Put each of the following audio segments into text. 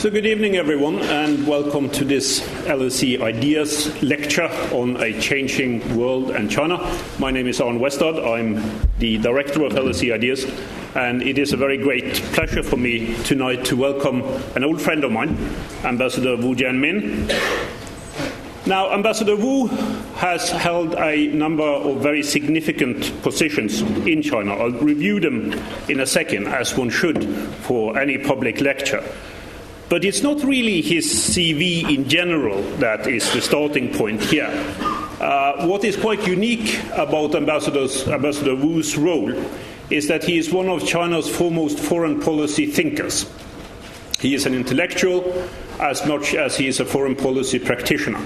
So, good evening, everyone, and welcome to this LSE Ideas lecture on a changing world and China. My name is Arne Westad. I'm the director of LSE Ideas, and it is a very great pleasure for me tonight to welcome an old friend of mine, Ambassador Wu Jianmin. Now, Ambassador Wu has held a number of very significant positions in China. I'll review them in a second, as one should for any public lecture. But it's not really his CV in general that is the starting point here. Uh, what is quite unique about Ambassador Wu's role is that he is one of China's foremost foreign policy thinkers. He is an intellectual as much as he is a foreign policy practitioner.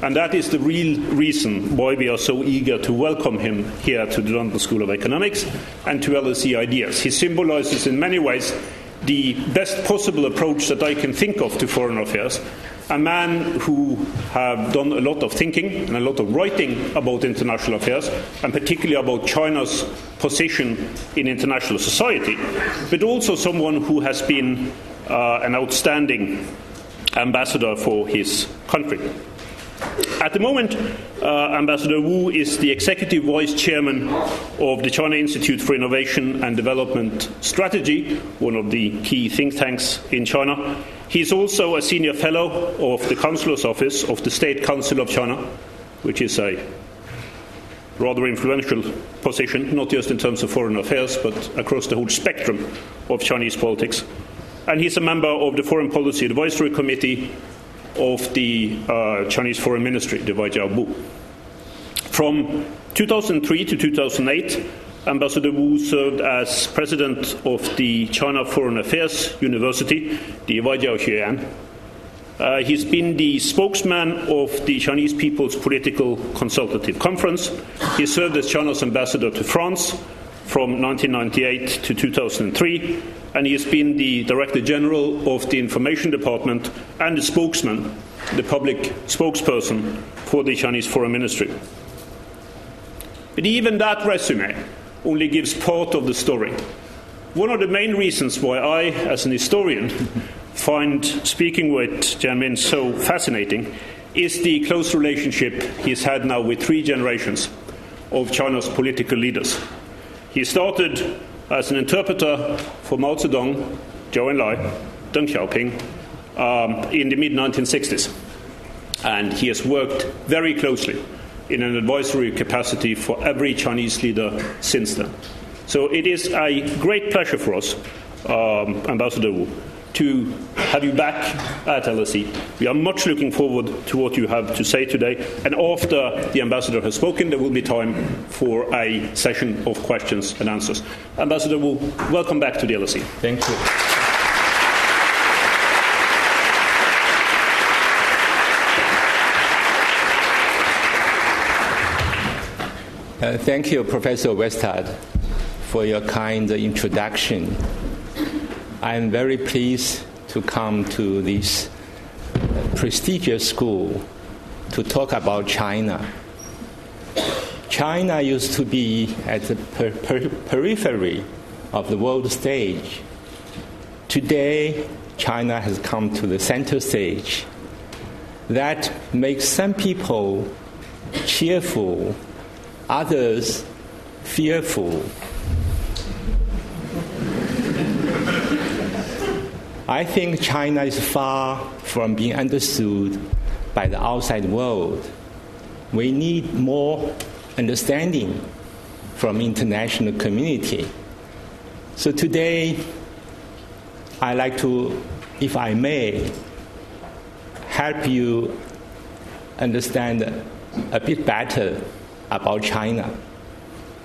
And that is the real reason why we are so eager to welcome him here to the London School of Economics and to LSE Ideas. He symbolizes in many ways the best possible approach that I can think of to foreign affairs. A man who have done a lot of thinking and a lot of writing about international affairs, and particularly about China's position in international society, but also someone who has been uh, an outstanding ambassador for his country. At the moment, uh, Ambassador Wu is the executive vice chairman of the China Institute for Innovation and Development Strategy, one of the key think tanks in China. He is also a senior fellow of the Counselor's Office of the State Council of China, which is a rather influential position, not just in terms of foreign affairs, but across the whole spectrum of Chinese politics. And he's a member of the Foreign Policy Advisory Committee of the uh, Chinese Foreign Ministry, the Waijiaobu. From 2003 to 2008, Ambassador Wu served as president of the China Foreign Affairs University, the Waijiao Xueyuan. Uh, he's been the spokesman of the Chinese People's Political Consultative Conference. He served as China's ambassador to France from 1998 to 2003 and he has been the Director General of the Information Department and the spokesman, the public spokesperson for the Chinese Foreign Ministry. But even that resume only gives part of the story. One of the main reasons why I, as an historian, find speaking with Jianmin so fascinating is the close relationship he's had now with three generations of China's political leaders. He started as an interpreter for Mao Zedong, Zhou Enlai, Deng Xiaoping um, in the mid 1960s. And he has worked very closely in an advisory capacity for every Chinese leader since then. So it is a great pleasure for us, um, Ambassador Wu, to have you back at LSE. We are much looking forward to what you have to say today. And after the ambassador has spoken, there will be time for a session of questions and answers. Ambassador Wu, welcome back to the LSE. Thank you. Uh, thank you, Professor Westad, for your kind introduction I am very pleased to come to this uh, prestigious school to talk about China. China used to be at the per- per- periphery of the world stage. Today, China has come to the center stage. That makes some people cheerful, others fearful. I think China is far from being understood by the outside world. We need more understanding from international community. So today, I like to, if I may, help you understand a bit better about China.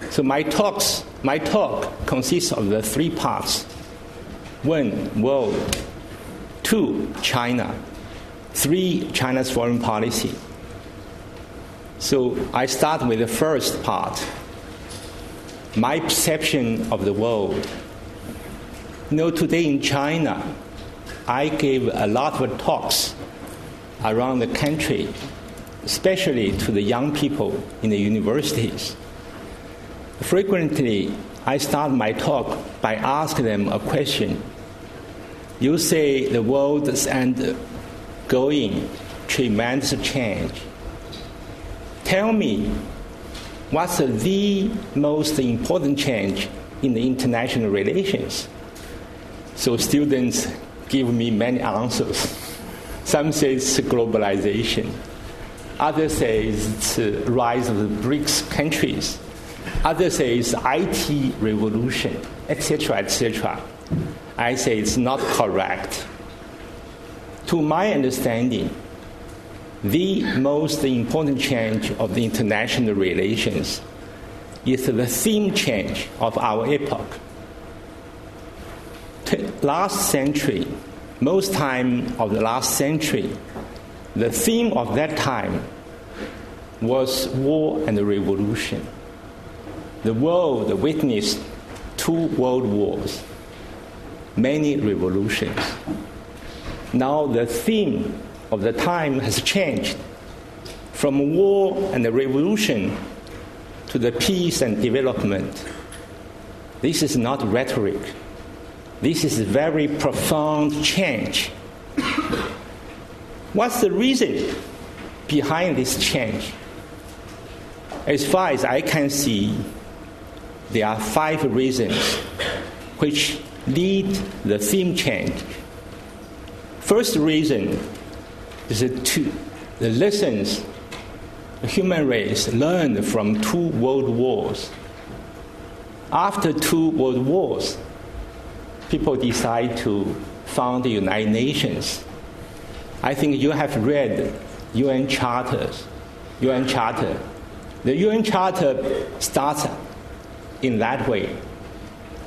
So my talks, my talk consists of the three parts. One, world. Two, China. Three, China's foreign policy. So I start with the first part my perception of the world. You know, today in China, I gave a lot of talks around the country, especially to the young people in the universities. Frequently, I start my talk by asking them a question you say the world is undergoing tremendous change. Tell me, what's the most important change in the international relations? So students give me many answers. Some say it's globalization. Others say it's the rise of the BRICS countries. Others say it's IT revolution, etc., etc. I say it's not correct. To my understanding, the most important change of the international relations is the theme change of our epoch. Last century, most time of the last century, the theme of that time was war and revolution. The world witnessed two world wars, many revolutions. Now the theme of the time has changed from war and the revolution to the peace and development. This is not rhetoric. This is a very profound change. What's the reason behind this change? As far as I can see, there are five reasons which lead the theme change. First reason is the, the lessons the human race learned from two world wars. After two world wars, people decide to found the United Nations. I think you have read UN charters, UN charter. The UN charter starts in that way.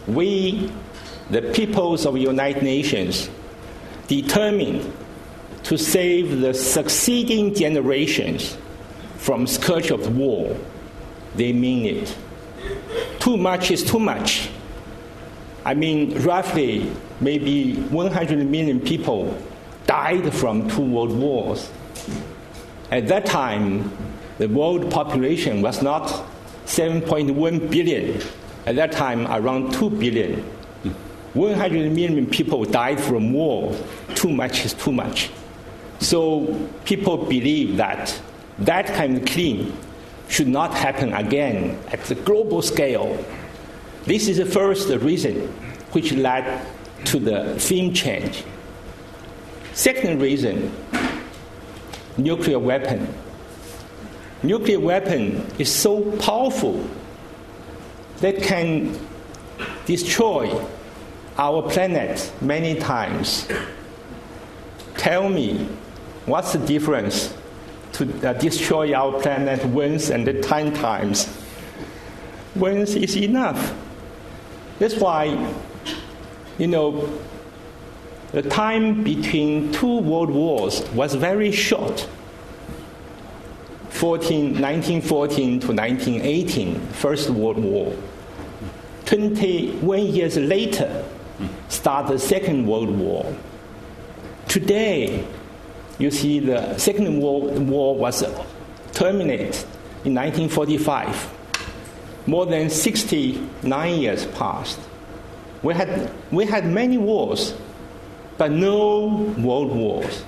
We, the peoples of United Nations, determined to save the succeeding generations from scourge of war. They mean it. Too much is too much. I mean, roughly, maybe 100 million people died from two world wars. At that time, the world population was not 7.1 billion. At that time, around 2 billion. 100 million people died from war. Too much is too much. So people believe that that kind of clean should not happen again at the global scale. This is the first reason which led to the theme change. Second reason, nuclear weapon. Nuclear weapon is so powerful that can destroy our planet many times. Tell me What's the difference to uh, destroy our planet once and ten times? Once is enough. That's why, you know, the time between two world wars was very short. 14, 1914 to 1918, First World War. 21 years later, started the Second World War. Today, you see, the Second World War was terminated in 1945. More than 69 years passed. We had, we had many wars, but no world wars.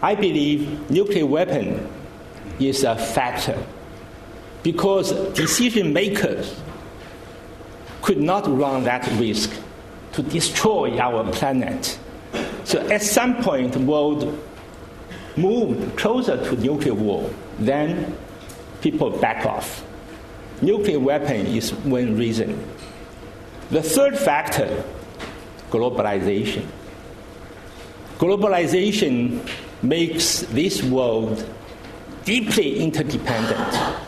I believe nuclear weapon is a factor because decision makers could not run that risk to destroy our planet. So at some point, the world moved closer to nuclear war, then people back off. Nuclear weapon is one reason. The third factor, globalization. Globalization makes this world deeply interdependent.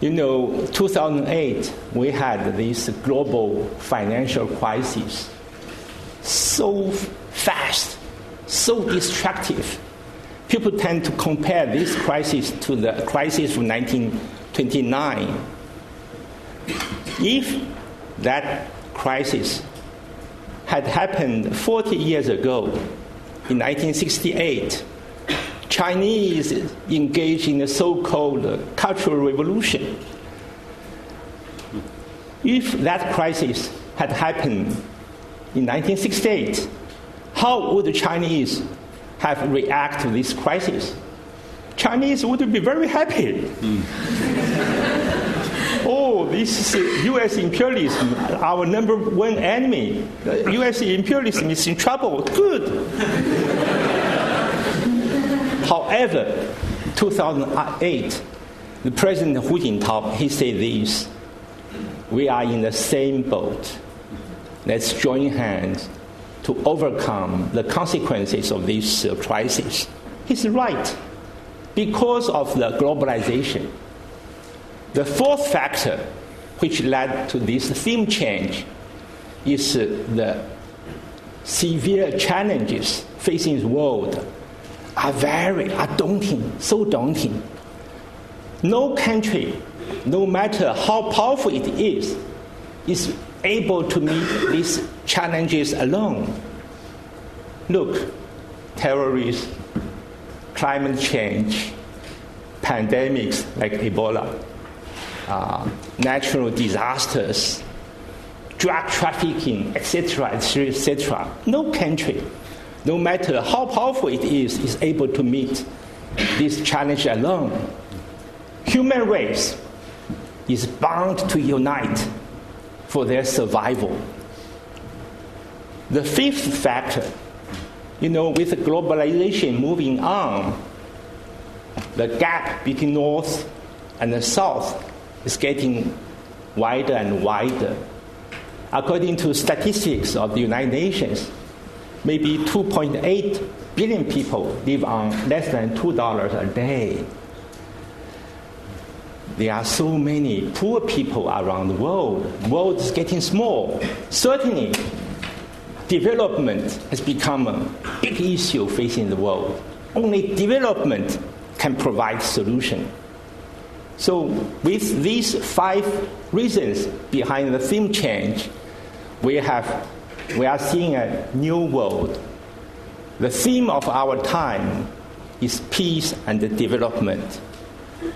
You know, 2008, we had this global financial crisis so fast so destructive. People tend to compare this crisis to the crisis of 1929. If that crisis had happened 40 years ago, in 1968, Chinese engaged in the so called Cultural Revolution. If that crisis had happened in 1968, how would the Chinese have reacted to this crisis? Chinese would be very happy. Mm. oh, this is U.S. imperialism, our number one enemy. U.S. imperialism is in trouble. Good. However, 2008, the President Hu Jintao, he said this, we are in the same boat. Let's join hands to overcome the consequences of this uh, crisis. He's right because of the globalization. The fourth factor which led to this theme change is the severe challenges facing the world are very are daunting, so daunting. No country, no matter how powerful it is, is able to meet these challenges alone. Look, terrorism, climate change, pandemics like Ebola, uh, natural disasters, drug trafficking, etc., etc., etc. No country, no matter how powerful it is, is able to meet this challenge alone. Human race is bound to unite for their survival. The fifth factor you know, with globalization moving on, the gap between North and the South is getting wider and wider. According to statistics of the United Nations, maybe 2.8 billion people live on less than $2 a day. There are so many poor people around the world. The world is getting small. Certainly, development has become a big issue facing the world. Only development can provide solution. So with these five reasons behind the theme change, we have we are seeing a new world. The theme of our time is peace and development.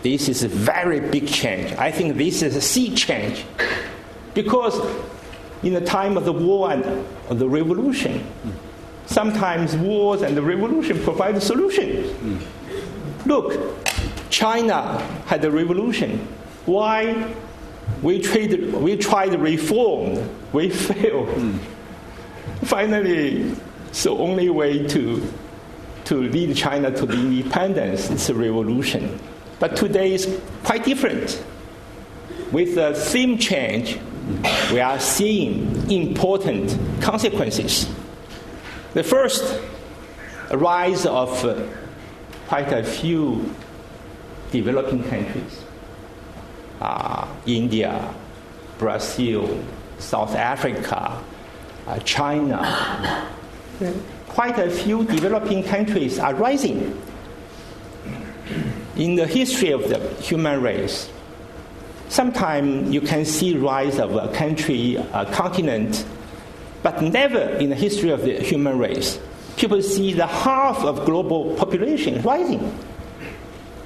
This is a very big change. I think this is a sea change because in the time of the war and the revolution. Sometimes wars and the revolution provide solutions. Look, China had a revolution. Why? We tried, we tried reform, we failed. Finally, the only way to, to lead China to the independence is a revolution. But today is quite different. With the theme change, we are seeing important consequences. The first, a rise of uh, quite a few developing countries uh, India, Brazil, South Africa, uh, China. Quite a few developing countries are rising. In the history of the human race, Sometimes you can see rise of a country, a continent, but never in the history of the human race. People see the half of global population rising.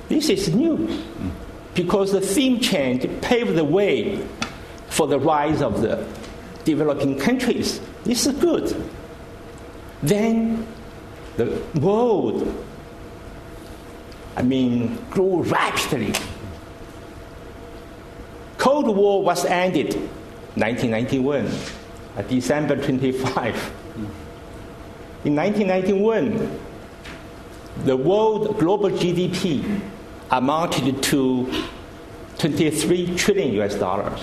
This is new because the theme change paved the way for the rise of the developing countries. This is good. Then the world, I mean, grew rapidly Cold War was ended 1991, uh, December 25. In 1991, the world global GDP amounted to 23 trillion US dollars.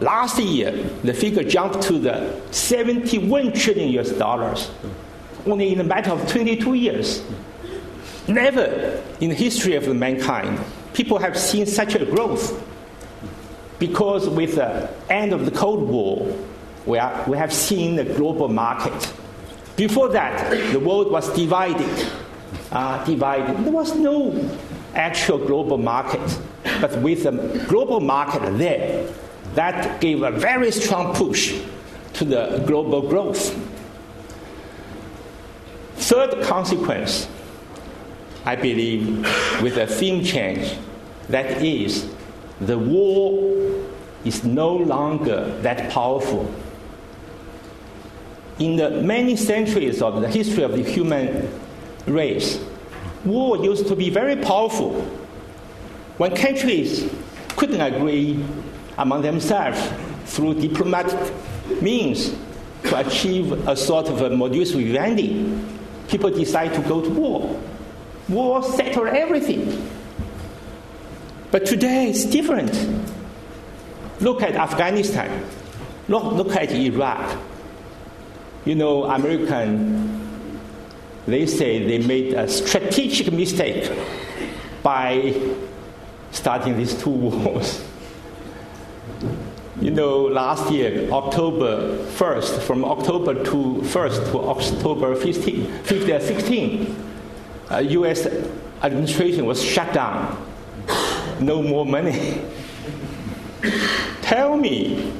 Last year, the figure jumped to the 71 trillion US dollars, only in a matter of 22 years. Never in the history of mankind, people have seen such a growth because with the end of the Cold War, we, are, we have seen the global market. Before that, the world was divided. Uh, divided. There was no actual global market. But with the global market there, that gave a very strong push to the global growth. Third consequence, I believe, with the theme change, that is the war is no longer that powerful. in the many centuries of the history of the human race, war used to be very powerful. When countries couldn't agree among themselves through diplomatic means to achieve a sort of a modus vivendi, people decide to go to war. War settled everything. But today it's different. Look at Afghanistan. Look, look at Iraq. You know, American, they say they made a strategic mistake by starting these two wars. You know, last year, October 1st, from October to 1st to October 15, 15 16, uh, U.S. administration was shut down. No more money. Tell me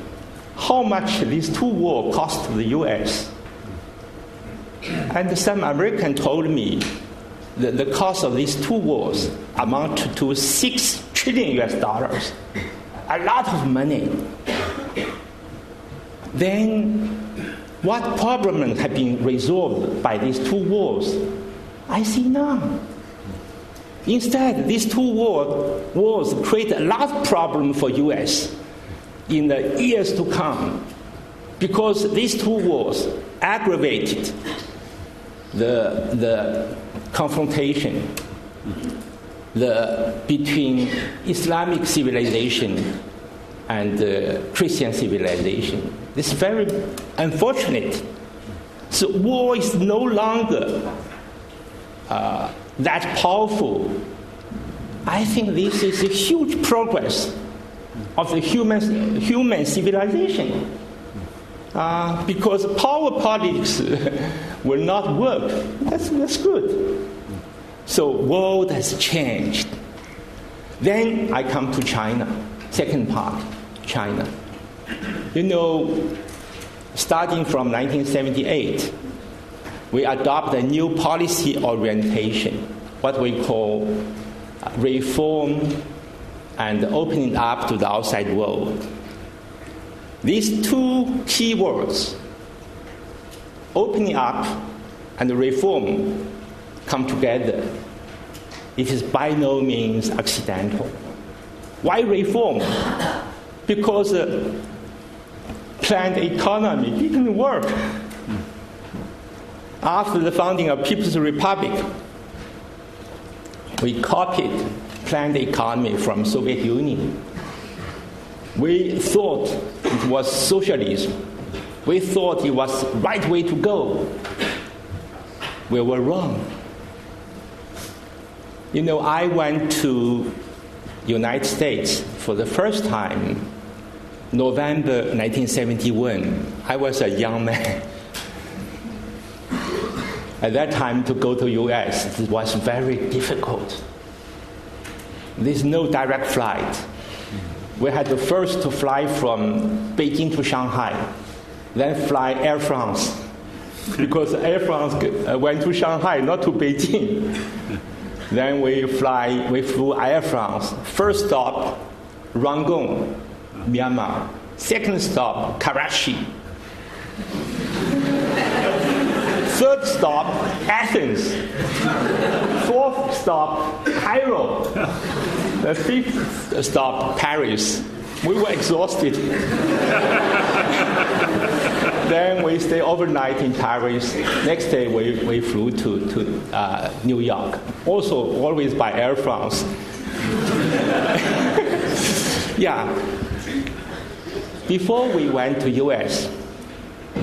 how much these two wars cost the U.S. And some American told me that the cost of these two wars amount to six trillion US dollars. A lot of money. Then, what problems have been resolved by these two wars? I see none. Instead, these two war, wars create a lot of problems for U.S. in the years to come because these two wars aggravated the, the confrontation the, between Islamic civilization and uh, Christian civilization. Is very unfortunate. So war is no longer uh, that powerful. I think this is a huge progress of the human, human civilization. Uh, because power politics will not work. That's, that's good. So world has changed. Then I come to China, second part, China. You know, starting from 1978, we adopt a new policy orientation, what we call reform and opening up to the outside world. These two key words, opening up and reform, come together. It is by no means accidental. Why reform? Because uh, planned economy didn't work. After the founding of People's Republic, we copied planned economy from Soviet Union. We thought it was socialism. We thought it was the right way to go. We were wrong. You know, I went to United States for the first time November 1971. I was a young man. At that time, to go to U.S. it was very difficult. There's no direct flight. We had to first to fly from Beijing to Shanghai, then fly Air France, because Air France uh, went to Shanghai, not to Beijing. then we fly, we flew Air France. First stop, Rangoon, Myanmar. Second stop, Karachi. Third stop, Athens. Fourth stop, Cairo. The fifth stop, Paris. We were exhausted. then we stay overnight in Paris. Next day we, we flew to, to uh, New York. Also, always by Air France. yeah. Before we went to US,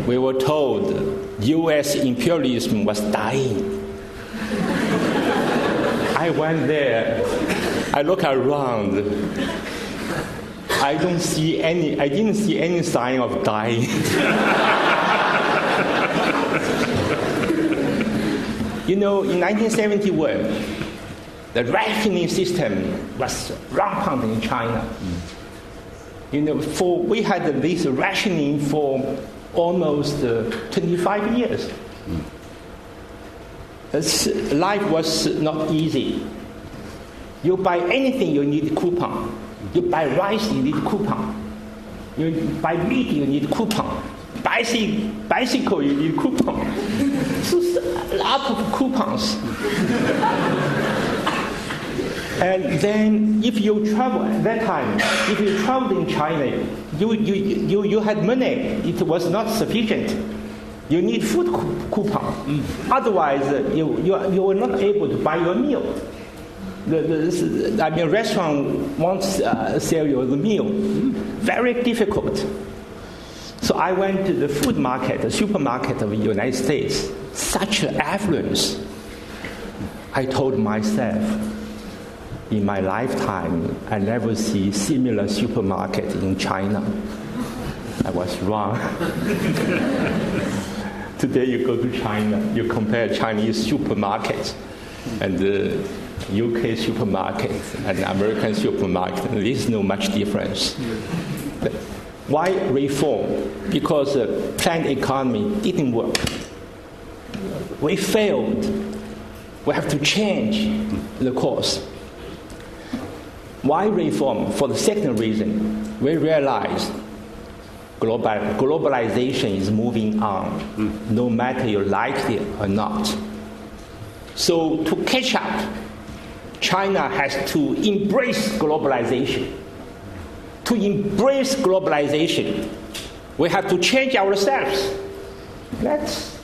we were told US imperialism was dying. I went there. I look around. I don't see any, I didn't see any sign of dying. you know, in 1971, the rationing system was rampant in China. You know, for, we had this rationing for almost uh, 25 years. Mm. Life was not easy. You buy anything, you need coupon. You buy rice, you need coupon. You buy meat, you need coupon. bicycle, bicycle you need coupon. so a lot of coupons. and then if you travel at that time, if you traveled in China, you, you, you, you had money, it was not sufficient. You need food coupon. Mm. Otherwise, you, you, you are not able to buy your meal. The, the, I mean, a restaurant wants uh, sell you the meal. Very difficult. So I went to the food market, the supermarket of the United States. Such an affluence. I told myself, in my lifetime, I never see similar supermarket in China. I was wrong. Today you go to China, you compare Chinese supermarkets and the UK supermarkets and American supermarket. There is no much difference. Why reform? Because the planned economy didn't work. We failed. We have to change the course. Why reform? For the second reason, we realize global, globalization is moving on, no matter you like it or not. So to catch up, China has to embrace globalization. To embrace globalization, we have to change ourselves. That's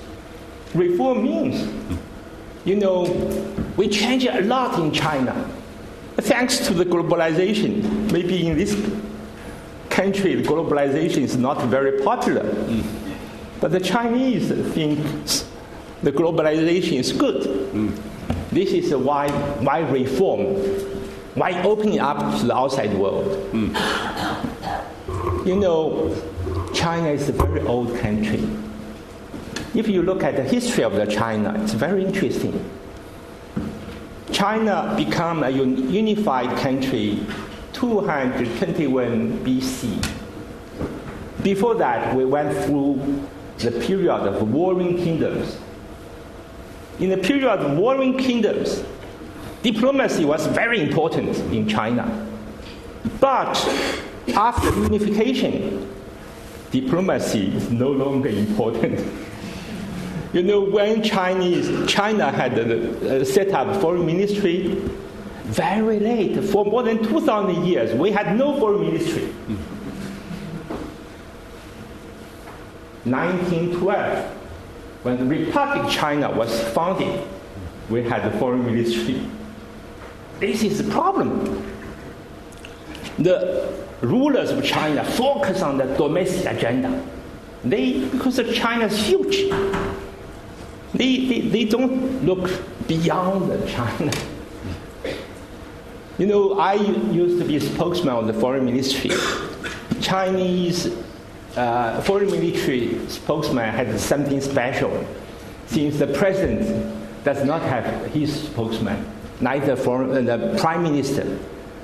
reform means. You know, we change a lot in China. Thanks to the globalization, maybe in this country, globalization is not very popular. Mm. But the Chinese think the globalization is good. Mm. This is why, why reform, why opening up to the outside world. Mm. You know, China is a very old country. If you look at the history of the China, it's very interesting. China became a unified country 221 BC. Before that, we went through the period of warring kingdoms in the period of warring kingdoms, diplomacy was very important in China. But after unification, diplomacy is no longer important. You know, when Chinese, China had uh, set up foreign ministry, very late, for more than 2,000 years, we had no foreign ministry. 1912, when the Republic of China was founded, we had the foreign ministry. This is the problem. The rulers of China focus on the domestic agenda. They, because China is huge, they, they, they don't look beyond China. You know, I used to be a spokesman of the foreign ministry. Chinese uh, foreign military spokesman has something special, since the president does not have his spokesman, neither uh, the prime minister.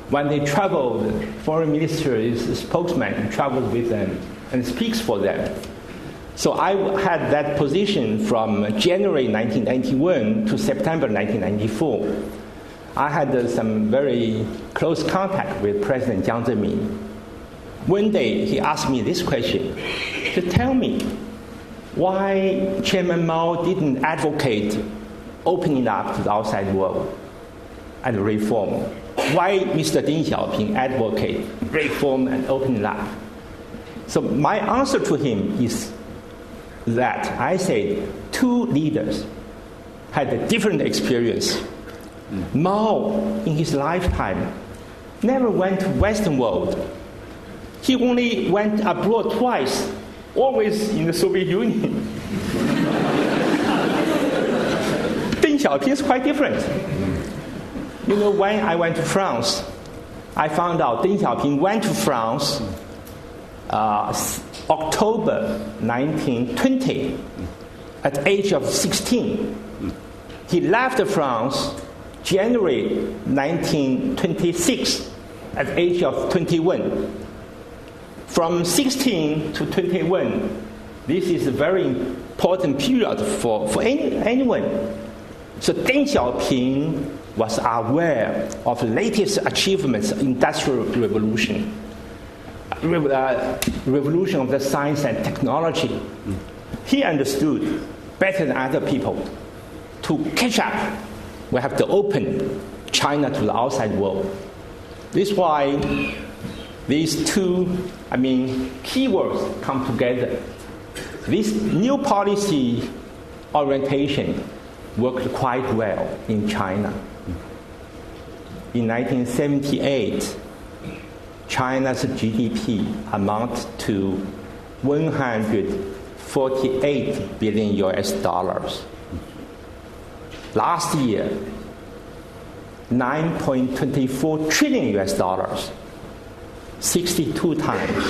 When they travel, the foreign minister's spokesman who travels with them and speaks for them. So I had that position from January 1991 to September 1994. I had uh, some very close contact with President Jiang Zemin one day he asked me this question to tell me why Chairman Mao didn't advocate opening up to the outside world and reform. Why Mr. Deng Xiaoping advocate reform and opening up. So my answer to him is that I said two leaders had a different experience. Mao, in his lifetime, never went to Western world he only went abroad twice, always in the Soviet Union. Deng Xiaoping is quite different. You know, when I went to France, I found out Deng Xiaoping went to France uh, October 1920 at age of 16. He left France January 1926 at age of 21. From 16 to 21, this is a very important period for, for any, anyone. So Deng Xiaoping was aware of the latest achievements of industrial revolution. uh, revolution of the science and technology, he understood better than other people. To catch up, we have to open China to the outside world. This is why these two, I mean, keywords come together. This new policy orientation worked quite well in China. In 1978, China's GDP amounted to 148 billion US dollars. Last year, 9.24 trillion US dollars. 62 times.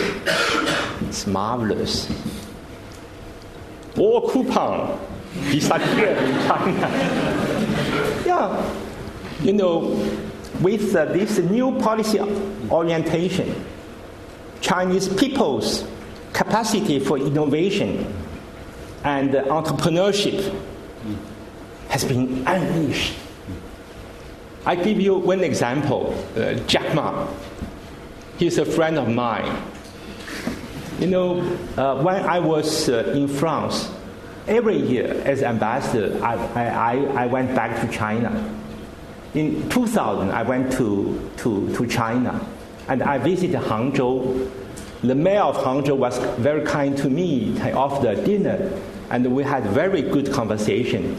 It's marvelous. All coupon disappeared in China. yeah, you know, with uh, this new policy orientation, Chinese people's capacity for innovation and entrepreneurship has been unleashed. I give you one example uh, Jack Ma. He's a friend of mine. You know, uh, when I was uh, in France, every year as ambassador, I, I, I went back to China in 2000, I went to, to, to China and I visited Hangzhou. The mayor of Hangzhou was very kind to me. I offered a dinner and we had very good conversation.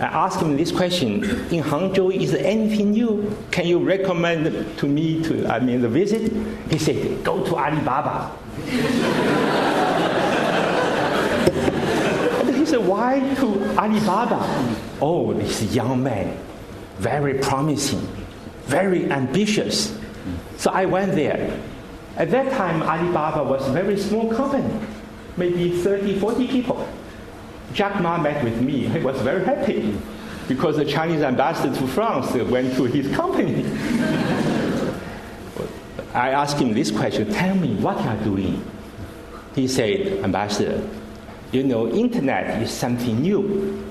I asked him this question: In Hangzhou, is there anything new? Can you recommend to me to I mean the visit? He said, go to Alibaba. and he said, why to Alibaba? Oh, this young man very promising, very ambitious. So I went there. At that time, Alibaba was a very small company, maybe 30, 40 people. Jack Ma met with me. He was very happy because the Chinese ambassador to France went to his company. I asked him this question, tell me what you are doing. He said, Ambassador, you know, internet is something new.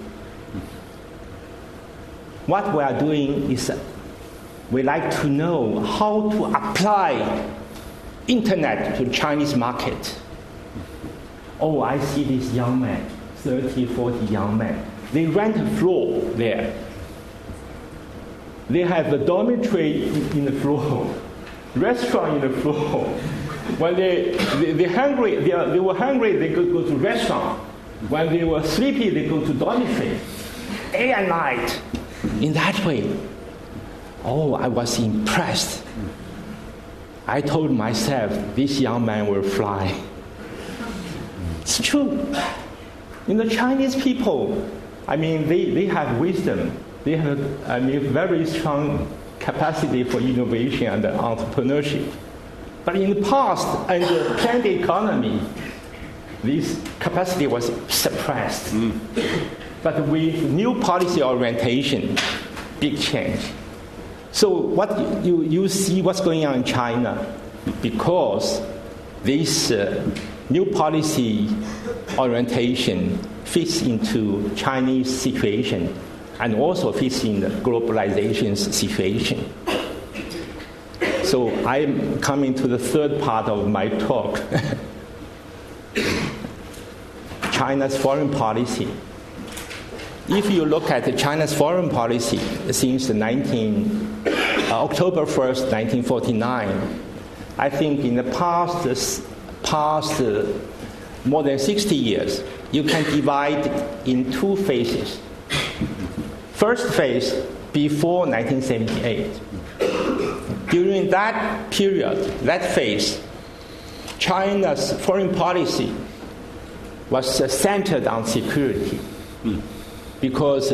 What we are doing is we like to know how to apply internet to Chinese market. Oh, I see this young man, 30, 40 young men. They rent a floor there. They have a dormitory in the floor, restaurant in the floor. When they, they, they hungry, they, are, they were hungry, they could go to restaurant. When they were sleepy, they go to dormitory. Day and night in that way. Oh, I was impressed. I told myself, this young man will fly. It's true. In the Chinese people, I mean, they, they have wisdom. They have, I mean, very strong capacity for innovation and entrepreneurship. But in the past, under planned economy, this capacity was suppressed. Mm. But with new policy orientation, big change. So what you, you see what's going on in China because this uh, new policy orientation fits into Chinese situation and also fits in the globalization situation. So I'm coming to the third part of my talk. China's foreign policy. If you look at China's foreign policy since 19, uh, October 1st, 1949, I think in the past, past more than 60 years, you can divide in two phases. First phase, before 1978. During that period, that phase, China's foreign policy was centered on security. Because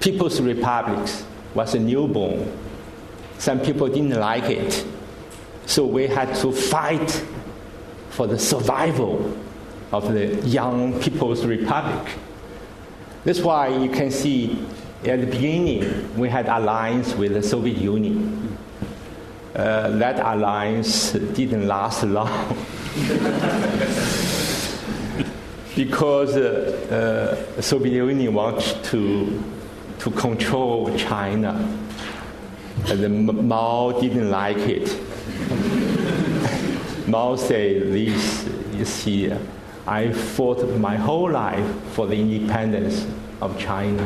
People's Republic was a newborn. Some people didn't like it. So we had to fight for the survival of the young People's Republic. That's why you can see at the beginning we had alliance with the Soviet Union. Uh, that alliance didn't last long. because uh, uh, Soviet Union wants to to control China, and the Mao didn't like it. Mao said this, you see, I fought my whole life for the independence of China.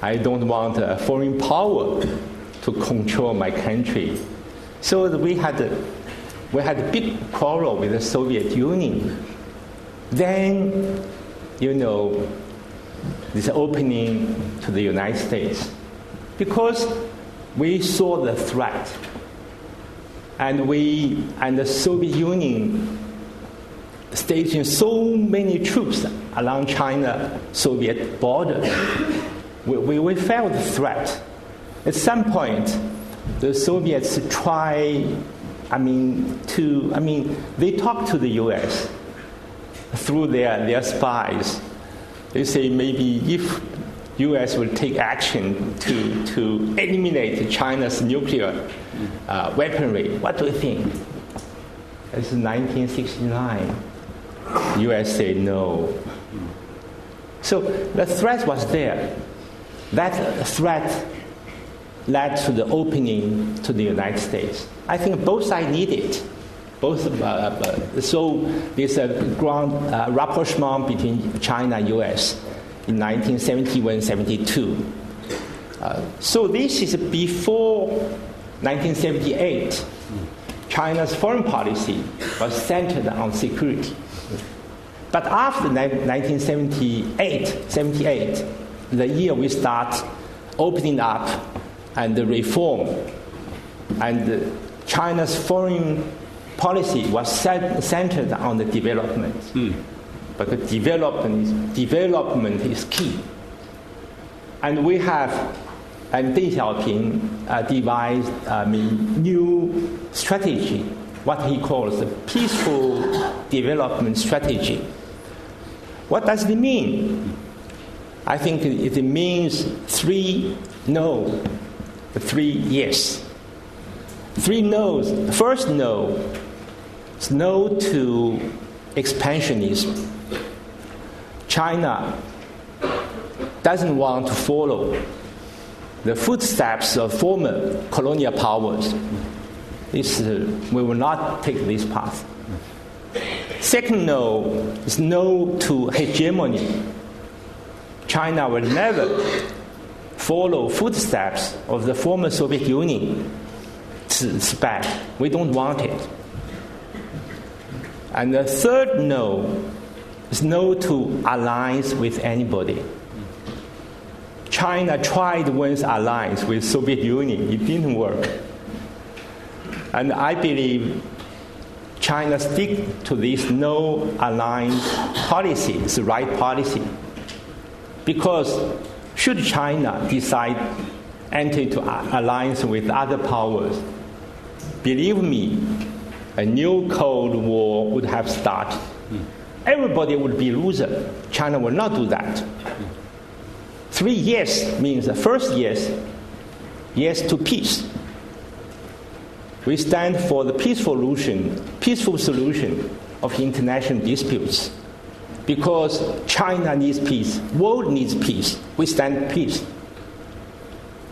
I don't want a foreign power to control my country. So we had we had a big quarrel with the Soviet Union. Then, you know, this opening to the United States because we saw the threat and we and the Soviet Union stationed so many troops along China-Soviet border. We, we, we felt the threat. At some point, the Soviets try, I mean, to, I mean, they talk to the U.S. through their, their spies. They say maybe if U.S. will take action to, to eliminate China's nuclear uh, weaponry, what do you think? It's 1969. U.S. said no. So the threat was there. That threat led to the opening to the United States. I think both sides need it. Both, uh, uh, so there's a ground uh, rapprochement between China and U.S. in 1971-72. Uh, so this is before 1978. China's foreign policy was centered on security. But after 1978, 78, the year we start opening up and the reform, and China's foreign policy was centered on the development. Mm. Because development is, development is key. And we have, and Deng Xiaoping uh, devised a new strategy, what he calls the peaceful development strategy. What does it mean? I think it means three no, three yes. Three no's. First no is no to expansionism. China doesn't want to follow the footsteps of former colonial powers. This, uh, we will not take this path. Second no is no to hegemony. China will never follow footsteps of the former Soviet Union. It's, bad. We don't want it. And the third no is no to alliance with anybody. China tried once alliance with Soviet Union. It didn't work. And I believe China stick to this no alliance policy, it's the right policy. Because should China decide enter into alliance with other powers, believe me, a new Cold War would have started. Everybody would be loser. China will not do that. Three yes means the first yes, yes to peace. We stand for the peaceful solution, peaceful solution of international disputes. Because China needs peace, world needs peace. We stand peace.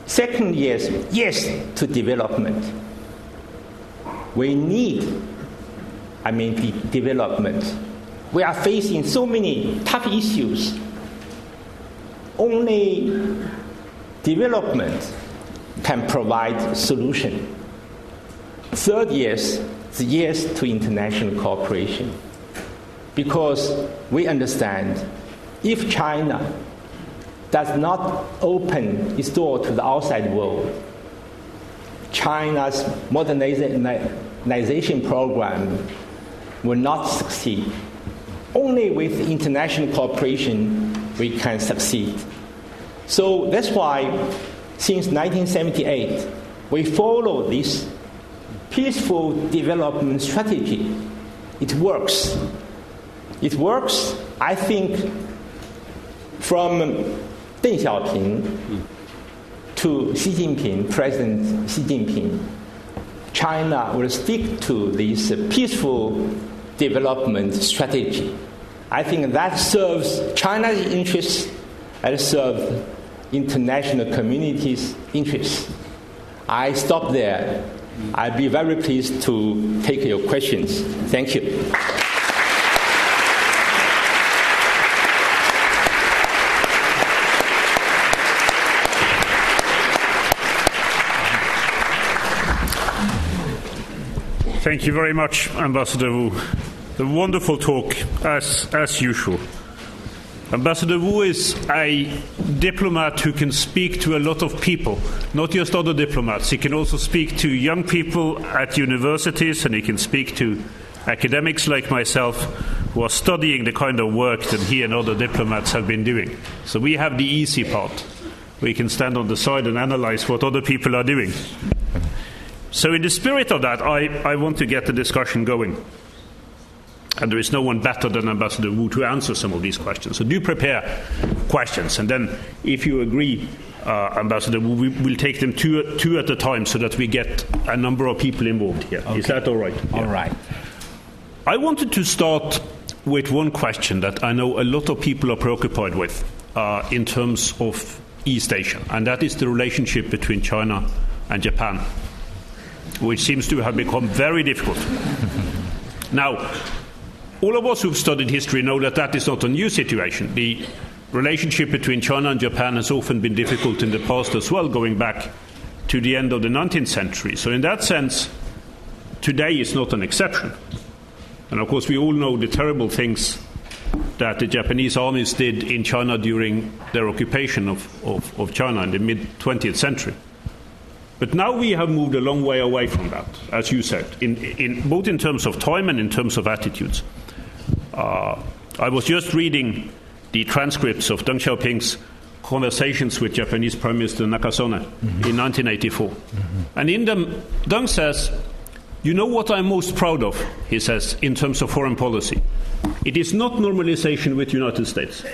Second, yes, yes to development. We need, I mean, de- development. We are facing so many tough issues. Only development can provide solution. Third yes, the yes to international cooperation. Because we understand if China does not open its door to the outside world, China's modernization program will not succeed. Only with international cooperation we can succeed. So that's why since 1978 we follow this peaceful development strategy. It works. It works, I think, from Deng Xiaoping to Xi Jinping, President Xi Jinping. China will stick to this peaceful development strategy. I think that serves China's interests and serves international community's interests. I stop there I'd be very pleased to take your questions. Thank you. Thank you very much, Ambassador Wu. The wonderful talk, as, as usual. Ambassador Wu is a diplomat who can speak to a lot of people, not just other diplomats. He can also speak to young people at universities, and he can speak to academics like myself who are studying the kind of work that he and other diplomats have been doing. So we have the easy part. We can stand on the side and analyze what other people are doing. So, in the spirit of that, I, I want to get the discussion going. And there is no one better than Ambassador Wu to answer some of these questions. So, do prepare questions. And then, if you agree, uh, Ambassador Wu, we, will take them two, two at a time so that we get a number of people involved here. Okay. Is that all right? All yeah. right. I wanted to start with one question that I know a lot of people are preoccupied with uh, in terms of East Asia, and that is the relationship between China and Japan which seems to have become very difficult. now, all of us who've studied history know that that is not a new situation. The relationship between China and Japan has often been difficult in the past as well, going back to the end of the 19th century. So, in that sense, today is not an exception. And of course, we all know the terrible things that the Japanese armies did in China during their occupation of, of, of China in the mid 20th century. But now we have moved a long way away from that, as you said, in, in, both in terms of time and in terms of attitudes. Uh, I was just reading the transcripts of Deng Xiaoping's conversations with Japanese Prime Minister Nakasone mm-hmm. in 1984. Mm-hmm. And in them, Deng says, You know what I'm most proud of, he says, in terms of foreign policy? It is not normalization with the United States.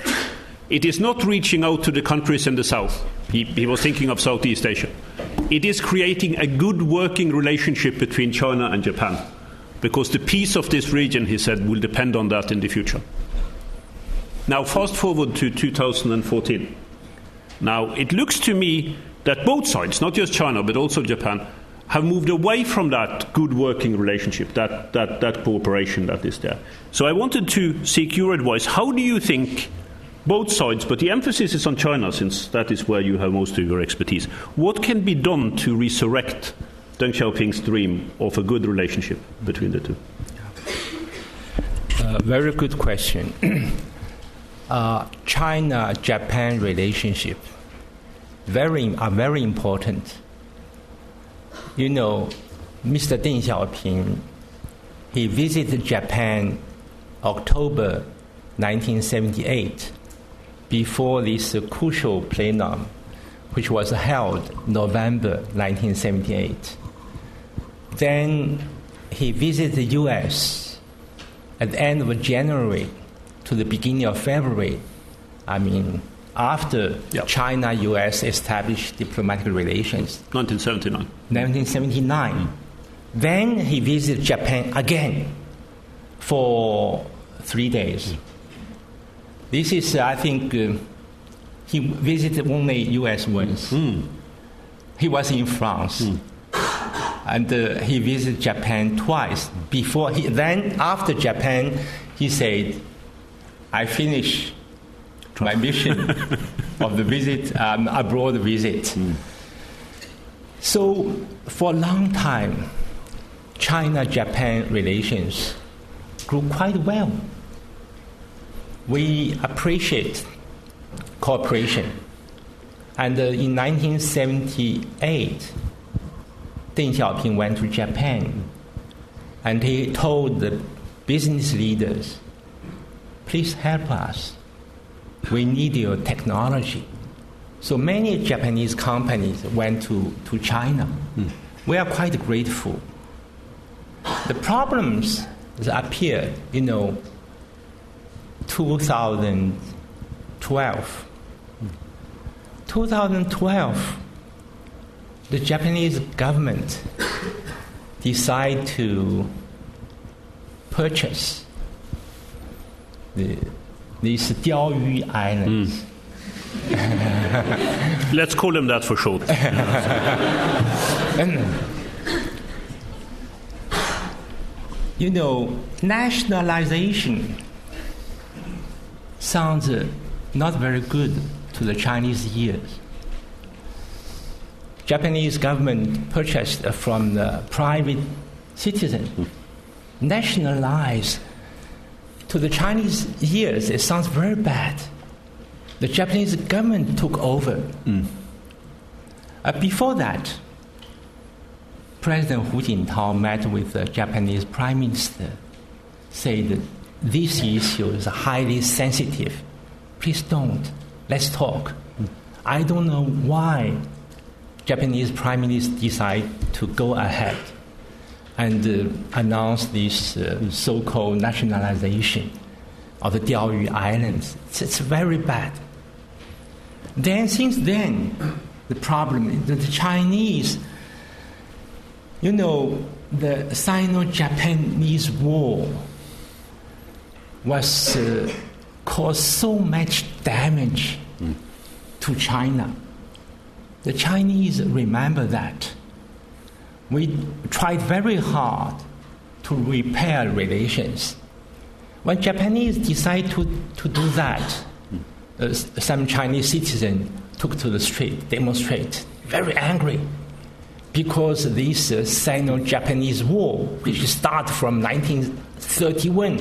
It is not reaching out to the countries in the south. He, he was thinking of Southeast Asia. It is creating a good working relationship between China and Japan. Because the peace of this region, he said, will depend on that in the future. Now, fast forward to 2014. Now, it looks to me that both sides, not just China, but also Japan, have moved away from that good working relationship, that, that, that cooperation that is there. So I wanted to seek your advice. How do you think both sides, but the emphasis is on China since that is where you have most of your expertise. What can be done to resurrect Deng Xiaoping's dream of a good relationship between the two? Uh, very good question. uh, China-Japan relationship very are very important. You know, Mr. Deng Xiaoping, he visited Japan October 1978 before this crucial plenum, which was held November 1978. Then he visited the U.S. at the end of January to the beginning of February. I mean, after yep. China U.S. established diplomatic relations. 1979. 1979. Mm. Then he visited Japan again for three days. Mm. This is, I think, uh, he visited only U.S. once. Mm. He was in France. Mm. And uh, he visited Japan twice. Before he, then after Japan, he said, "I finish my mission of the visit, um, abroad visit." Mm. So for a long time, China-Japan relations grew quite well we appreciate cooperation. And uh, in 1978, Deng Xiaoping went to Japan and he told the business leaders, please help us. We need your technology. So many Japanese companies went to, to China. Mm. We are quite grateful. The problems that appeared, you know, 2012. 2012, the Japanese government decided to purchase the, these Diaoyu Islands. Mm. Let's call them that for short. you know, nationalization sounds uh, not very good to the Chinese ears. Japanese government purchased from the private citizen, nationalized. To the Chinese ears, it sounds very bad. The Japanese government took over. Mm. Uh, before that, President Hu Jintao met with the Japanese Prime Minister, said this issue is highly sensitive. Please don't. Let's talk. I don't know why Japanese Prime Minister decided to go ahead and uh, announce this uh, so-called nationalization of the Diaoyu Islands. It's, it's very bad. Then, since then, the problem is that the Chinese you know, the Sino Japanese War was uh, caused so much damage mm. to China. The Chinese remember that. We tried very hard to repair relations. When Japanese decided to, to do that, uh, some Chinese citizens took to the street, demonstrate, very angry because this uh, Sino-Japanese War, which started from 1931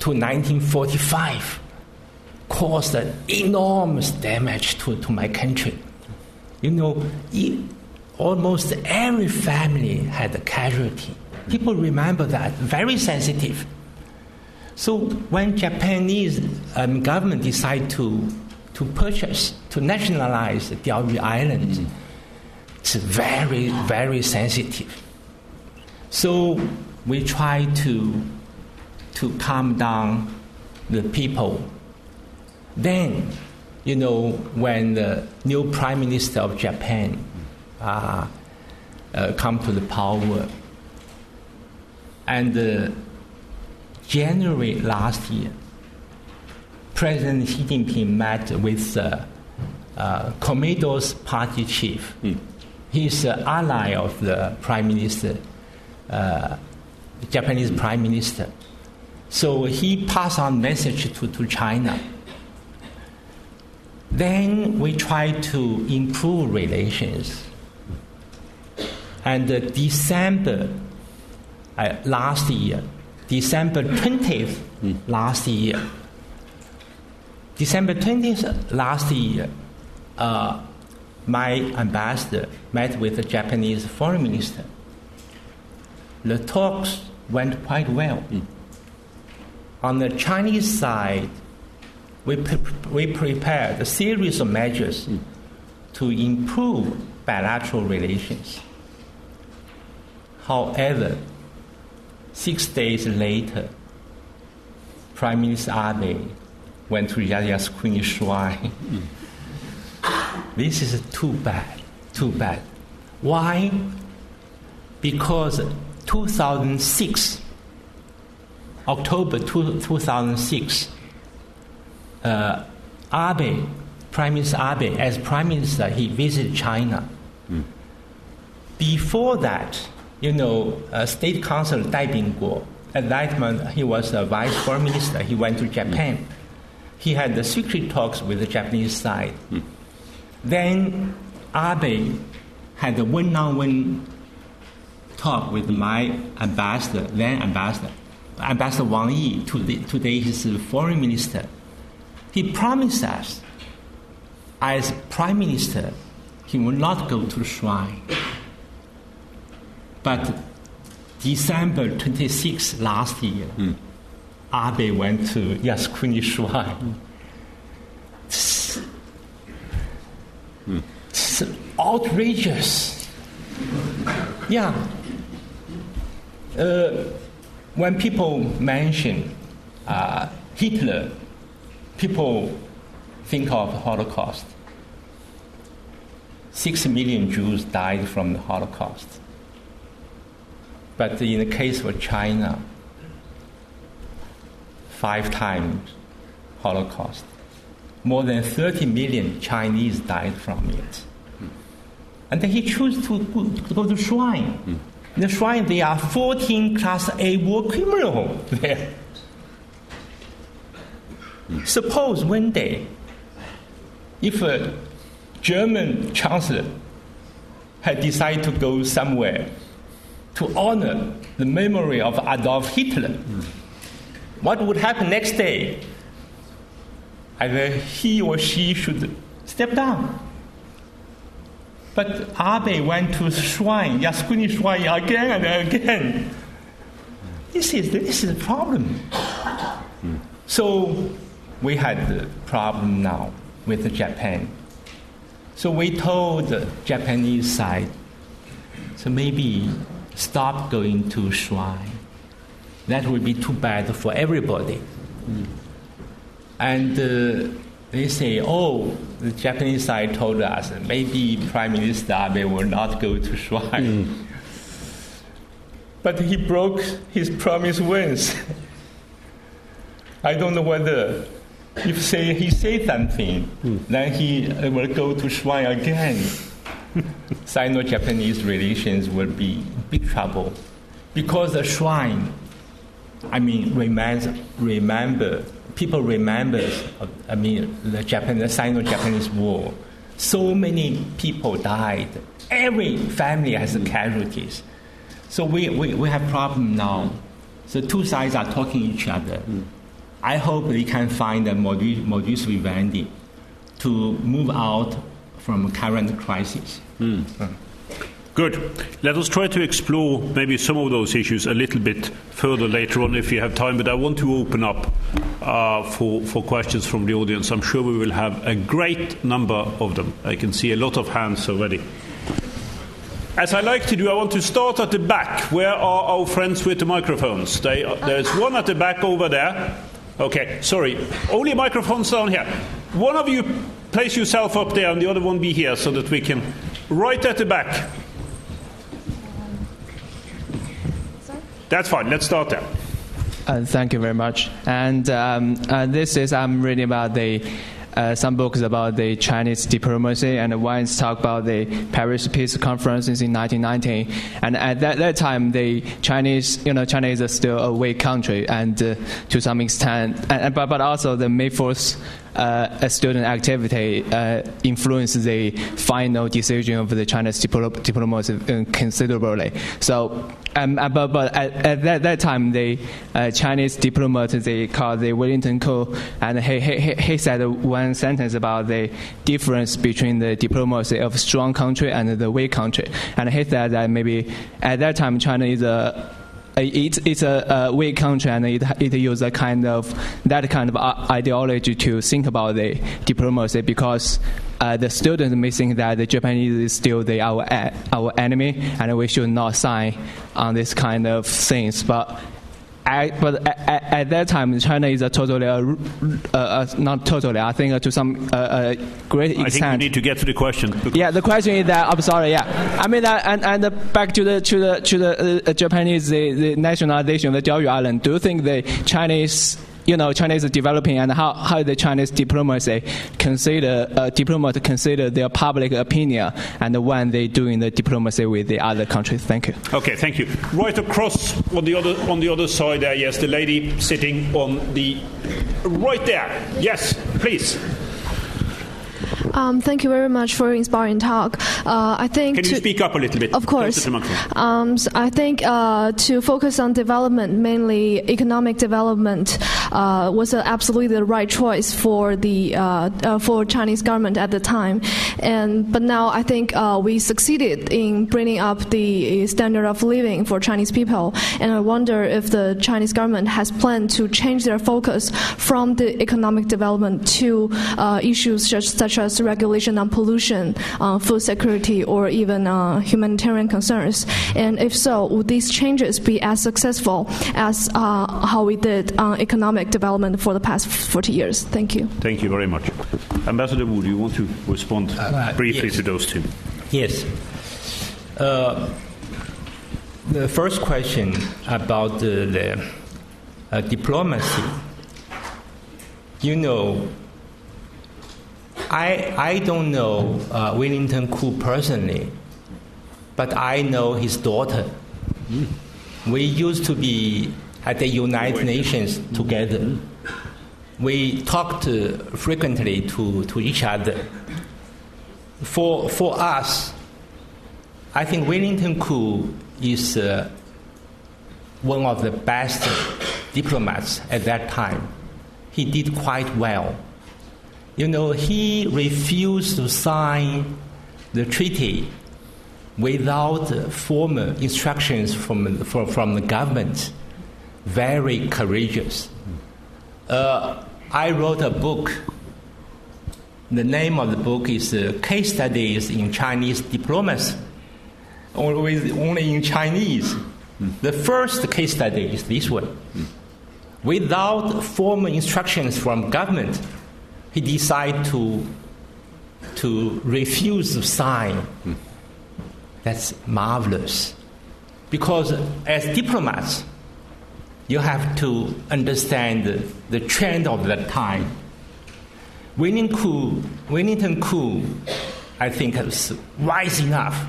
to 1945, caused an enormous damage to, to my country. You know, almost every family had a casualty. People remember that, very sensitive. So when Japanese um, government decided to, to purchase, to nationalize the Diaoyu Islands, mm-hmm it's very, very sensitive. So we try to, to calm down the people. Then, you know, when the new prime minister of Japan uh, uh, come to the power, and uh, January last year, President Xi Jinping met with uh, uh, Komeito's party chief. Mm he's an ally of the prime minister, uh, Japanese prime minister. So he passed on message to, to China. Then we try to improve relations. And uh, December uh, last year, December 20th mm. last year, December 20th last year, uh, my ambassador met with the Japanese foreign minister. The talks went quite well. Mm. On the Chinese side, we, pre- we prepared a series of measures mm. to improve bilateral relations. However, six days later, Prime Minister Abe went to Yasukuni Shrine. Mm this is too bad, too bad. Why? Because 2006, October two, 2006, uh, Abe, Prime Minister Abe, as Prime Minister, he visited China. Mm. Before that, you know, uh, State Council Dai Bingguo, at that moment he was a Vice Foreign Minister, he went to Japan. Mm. He had the secret talks with the Japanese side. Mm. Then Abe had a one-on-one talk with my ambassador, then ambassador, Ambassador Wang Yi, today, today he's the foreign minister. He promised us, as prime minister, he will not go to the shrine. But December 26 last year, mm. Abe went to Yasukuni Shrine. It's outrageous. Yeah. Uh, when people mention uh, Hitler, people think of Holocaust. Six million Jews died from the Holocaust. But in the case of China, five times Holocaust more than 30 million Chinese died from it. And he chose to go, to, go to shrine. Mm. The shrine, there are 14 Class A war criminals there. Suppose one day, if a German chancellor had decided to go somewhere to honor the memory of Adolf Hitler, mm. what would happen next day? Either he or she should step down. But Abe went to shrine, Yasukuni shrine again and again. This is, this is a problem. So we had the problem now with Japan. So we told the Japanese side, so maybe stop going to shrine. That would be too bad for everybody. Mm. And uh, they say, oh, the Japanese side told us maybe Prime Minister Abe will not go to shrine. Mm. But he broke his promise once. I don't know whether if say he say something, mm. then he will go to shrine again. Sino-Japanese relations will be in big trouble because the shrine, I mean, reminds, remember people remember. I mean, the Japan, the Sino-Japanese War. So many people died. Every family has casualties. So we, we, we have problem now. So two sides are talking each other. I hope we can find a modus, modus vivendi to move out from current crisis. Mm. Mm. Good. Let us try to explore maybe some of those issues a little bit further later on if you have time, but I want to open up uh, for, for questions from the audience. I'm sure we will have a great number of them. I can see a lot of hands already. As I like to do, I want to start at the back. Where are our friends with the microphones? They, there's one at the back over there. Okay, sorry. Only microphones down here. One of you place yourself up there and the other one be here so that we can. Right at the back. That's fine. Let's start there. Uh, thank you very much. And um, uh, this is I'm reading about the uh, some books about the Chinese diplomacy, and is talk about the Paris Peace Conferences in 1919. And at that, that time, the Chinese, you know, China is still a weak country, and uh, to some extent, and, but, but also the May 4th uh, student activity uh, influenced the final decision of the Chinese dipl- diplomacy uh, considerably. So, um, uh, but, but at, at that, that, time, the uh, Chinese diplomat they called the Wellington Koo, and he, he, he said one sentence about the difference between the diplomacy of strong country and the weak country, and he said that maybe at that time China is a it, it's a, a, weak country and it, it uses a kind of that kind of ideology to think about the diplomacy because uh, the students may think that the Japanese is still the, our our enemy and we should not sign on this kind of things. But I, but at, at, that time, China is a totally, uh, uh, uh not totally, I think uh, to some uh, uh, great extent. I think we need to get to the question. Yeah, the question is that, I'm sorry, yeah. I mean, that, and, and back to the, to the, to the Japanese, the, the nationalization of the Diaoyu Island, do you think the Chinese you know, China is developing and how, how the Chinese diplomacy consider, uh, diplomat consider their public opinion and when they doing the diplomacy with the other countries. Thank you. Okay, thank you. Right across on the other, on the other side there, yes, the lady sitting on the right there. Yes, please. Um, thank you very much for your inspiring talk. Uh, I think. Can you speak up a little bit? Of course. Um, so I think uh, to focus on development, mainly economic development, uh, was absolutely the right choice for the uh, uh, for Chinese government at the time. And but now I think uh, we succeeded in bringing up the standard of living for Chinese people. And I wonder if the Chinese government has planned to change their focus from the economic development to issues such, such as regulation on pollution, uh, food security, or even uh, humanitarian concerns? And if so, would these changes be as successful as uh, how we did economic development for the past 40 years? Thank you. Thank you very much. Ambassador Wu, do you want to respond briefly yes. to those two? Yes. Uh, the first question about the, the uh, diplomacy. You know, I, I don't know uh, Wellington Koo personally, but I know his daughter. We used to be at the United Nations together. We talked uh, frequently to, to each other. For, for us, I think Wellington Koo is uh, one of the best diplomats at that time. He did quite well. You know, he refused to sign the treaty without formal instructions from, from, from the government. Very courageous. Uh, I wrote a book. The name of the book is uh, Case Studies in Chinese Diplomacy, only, only in Chinese. The first case study is this one. Without formal instructions from government, he decided to, to refuse to sign. That's marvelous. Because as diplomats, you have to understand the, the trend of the time. Wellington Koo, I think, was wise enough.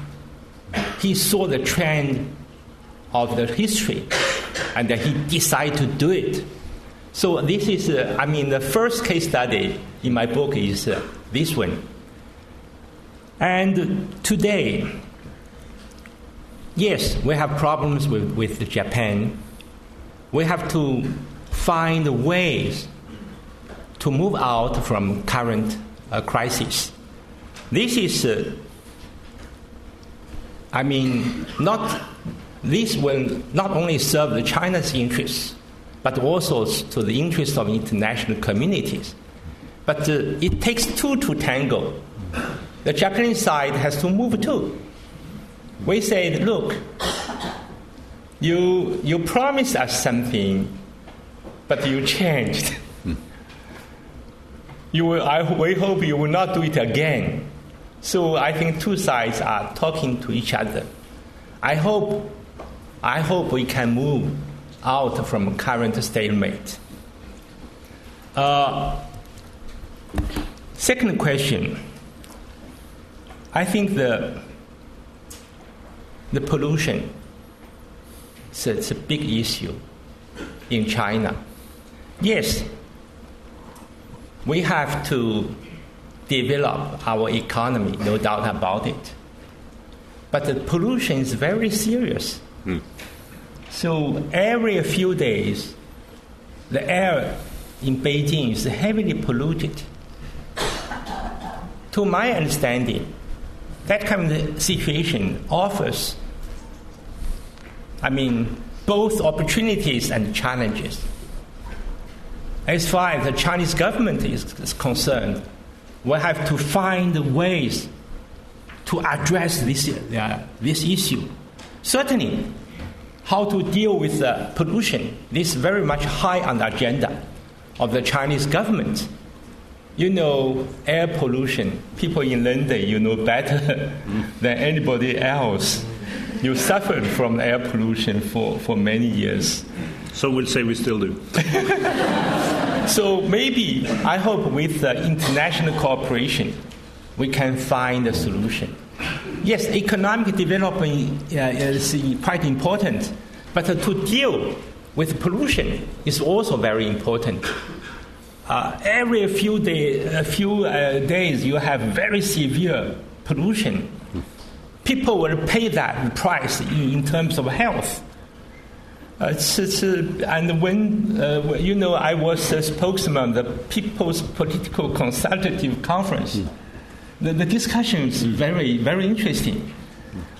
He saw the trend of the history and he decided to do it. So, this is, uh, I mean, the first case study in my book is uh, this one. And today, yes, we have problems with, with Japan. We have to find ways to move out from current uh, crisis. This is, uh, I mean, not this will not only serve China's interests, but also to the interests of international communities. But uh, it takes two to tango. The Japanese side has to move too we said, look, you, you promised us something, but you changed. you will, I, we hope you will not do it again. So I think two sides are talking to each other. I hope, I hope we can move out from current stalemate. Uh, second question. I think the the pollution is a, it's a big issue in China. Yes, we have to develop our economy, no doubt about it. But the pollution is very serious. Mm. So every few days, the air in Beijing is heavily polluted. To my understanding, that kind of situation offers I mean, both opportunities and challenges. As far as the Chinese government is, is concerned, we have to find ways to address this, uh, this issue. Certainly, how to deal with uh, pollution this is very much high on the agenda of the Chinese government. You know, air pollution. People in London, you know better than anybody else you suffered from air pollution for, for many years. Some would say we still do. so maybe, I hope with the international cooperation, we can find a solution. Yes, economic development uh, is quite important, but to deal with pollution is also very important. Uh, every few, day, a few uh, days, you have very severe pollution people will pay that price in terms of health. Uh, it's, it's, uh, and when, uh, you know, I was a spokesman of the People's Political Consultative Conference, mm. The, the discussion is very, very interesting.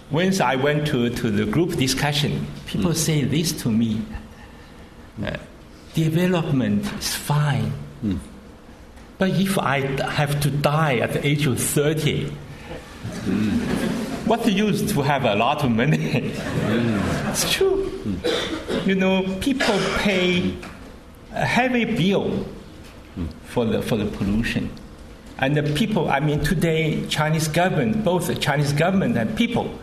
Once I went to, to the group discussion, people mm. say this to me uh, development is fine. Mm. But if I have to die at the age of 30, what use to have a lot of money? It's true. You know, people pay a heavy bill for the, for the pollution. And the people, I mean, today, Chinese government, both the Chinese government and people,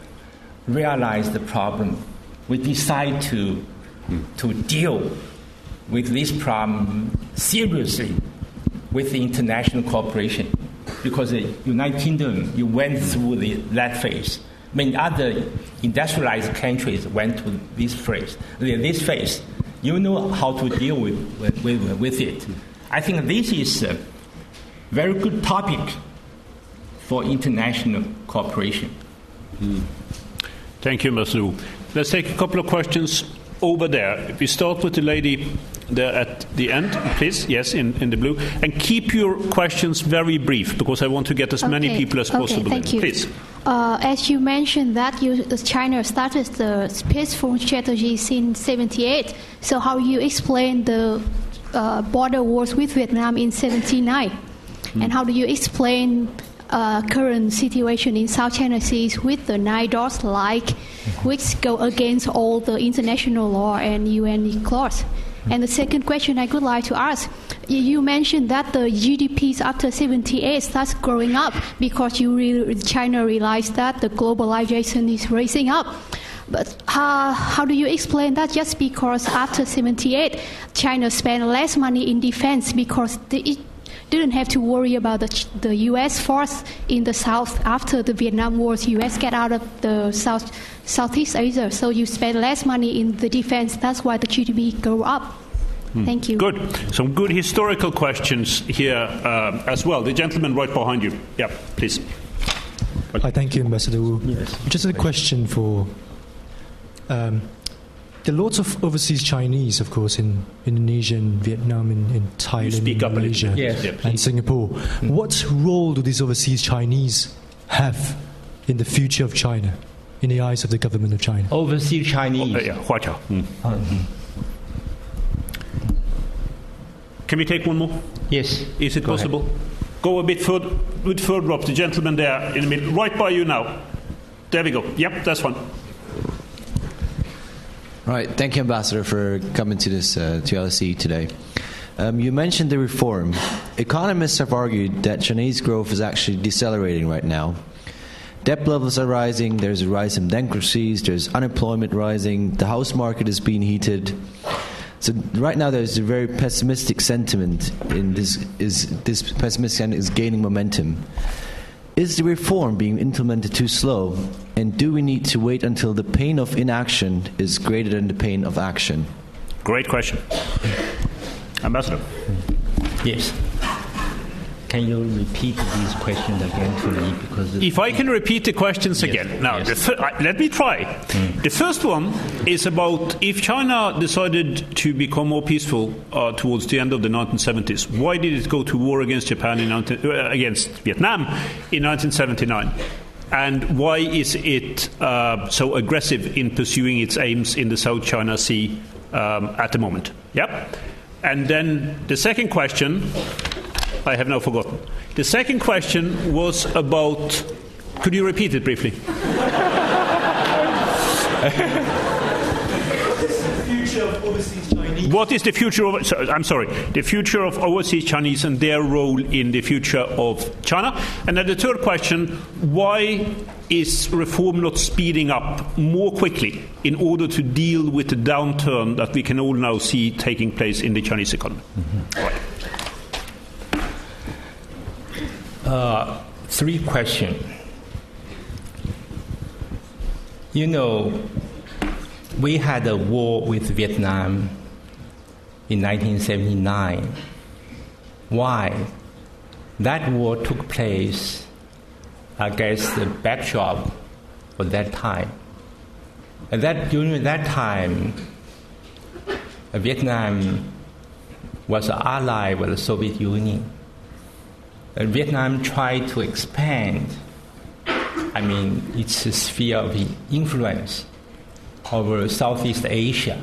realize the problem. We decide to, to deal with this problem seriously with the international cooperation because the United Kingdom, you went through the, that phase. Many other industrialized countries went to this phase. This phase, you know how to deal with, with, with it. I think this is a very good topic for international cooperation. Mm. Thank you, Mr. Let's take a couple of questions over there. If we start with the lady there at the end, please. Yes, in, in the blue. And keep your questions very brief because I want to get as okay. many people as okay, possible thank in. You. Please. Uh, as you mentioned that you, China started the space peaceful strategy in 78, so how you explain the uh, border wars with Vietnam in 79? Mm. And how do you explain uh, current situation in South China Sea with the nine dots like, which go against all the international law and UN clause. And the second question I would like to ask, you mentioned that the GDPs after 78 starts growing up because you re- China realized that the globalization is raising up. But how, how do you explain that? Just because after 78, China spent less money in defense because the, it didn't have to worry about the, the U.S. force in the south after the Vietnam War. U.S. get out of the south Southeast Asia, so you spend less money in the defense. That's why the GDP go up. Hmm. Thank you. Good. Some good historical questions here uh, as well. The gentleman right behind you. Yeah, please. Hi, thank you, Ambassador Wu. Yes. Just a question for um, there are lots of overseas Chinese, of course, in Indonesia, and Vietnam, in, in Thailand, in Malaysia, yes. and Singapore. Mm. What role do these overseas Chinese have in the future of China, in the eyes of the government of China? Overseas Chinese. Oh, yeah, mm. mm-hmm. Can we take one more? Yes. Is it Go possible? Ahead. Go a bit further, bit further up. The gentleman there in the middle, right by you now. There we go. Yep, that's one. All right. Thank you, Ambassador, for coming to this uh, to LSE today. Um, you mentioned the reform. Economists have argued that Chinese growth is actually decelerating right now. Debt levels are rising, there's a rise in bankruptcies, there's unemployment rising, the house market is being heated. So right now there's a very pessimistic sentiment in this is this pessimistic sentiment is gaining momentum. Is the reform being implemented too slow? And do we need to wait until the pain of inaction is greater than the pain of action? Great question. Ambassador. Yes. Can you repeat these questions again to me? Because if I can repeat the questions yes, again. Now, yes. fir- uh, let me try. Mm. The first one is about if China decided to become more peaceful uh, towards the end of the 1970s, why did it go to war against Japan in 19, uh, against Vietnam in 1979? And why is it uh, so aggressive in pursuing its aims in the South China Sea um, at the moment? Yep. And then the second question I have now forgotten. The second question was about. Could you repeat it briefly? What is the future of? I'm sorry. The future of overseas Chinese and their role in the future of China. And then the third question: Why is reform not speeding up more quickly in order to deal with the downturn that we can all now see taking place in the Chinese economy? Mm-hmm. Right. Uh, three questions. You know, we had a war with Vietnam in 1979. Why? That war took place against the backdrop of that time. And that during that time, Vietnam was an ally with the Soviet Union. Vietnam tried to expand, I mean, its sphere of influence over Southeast Asia.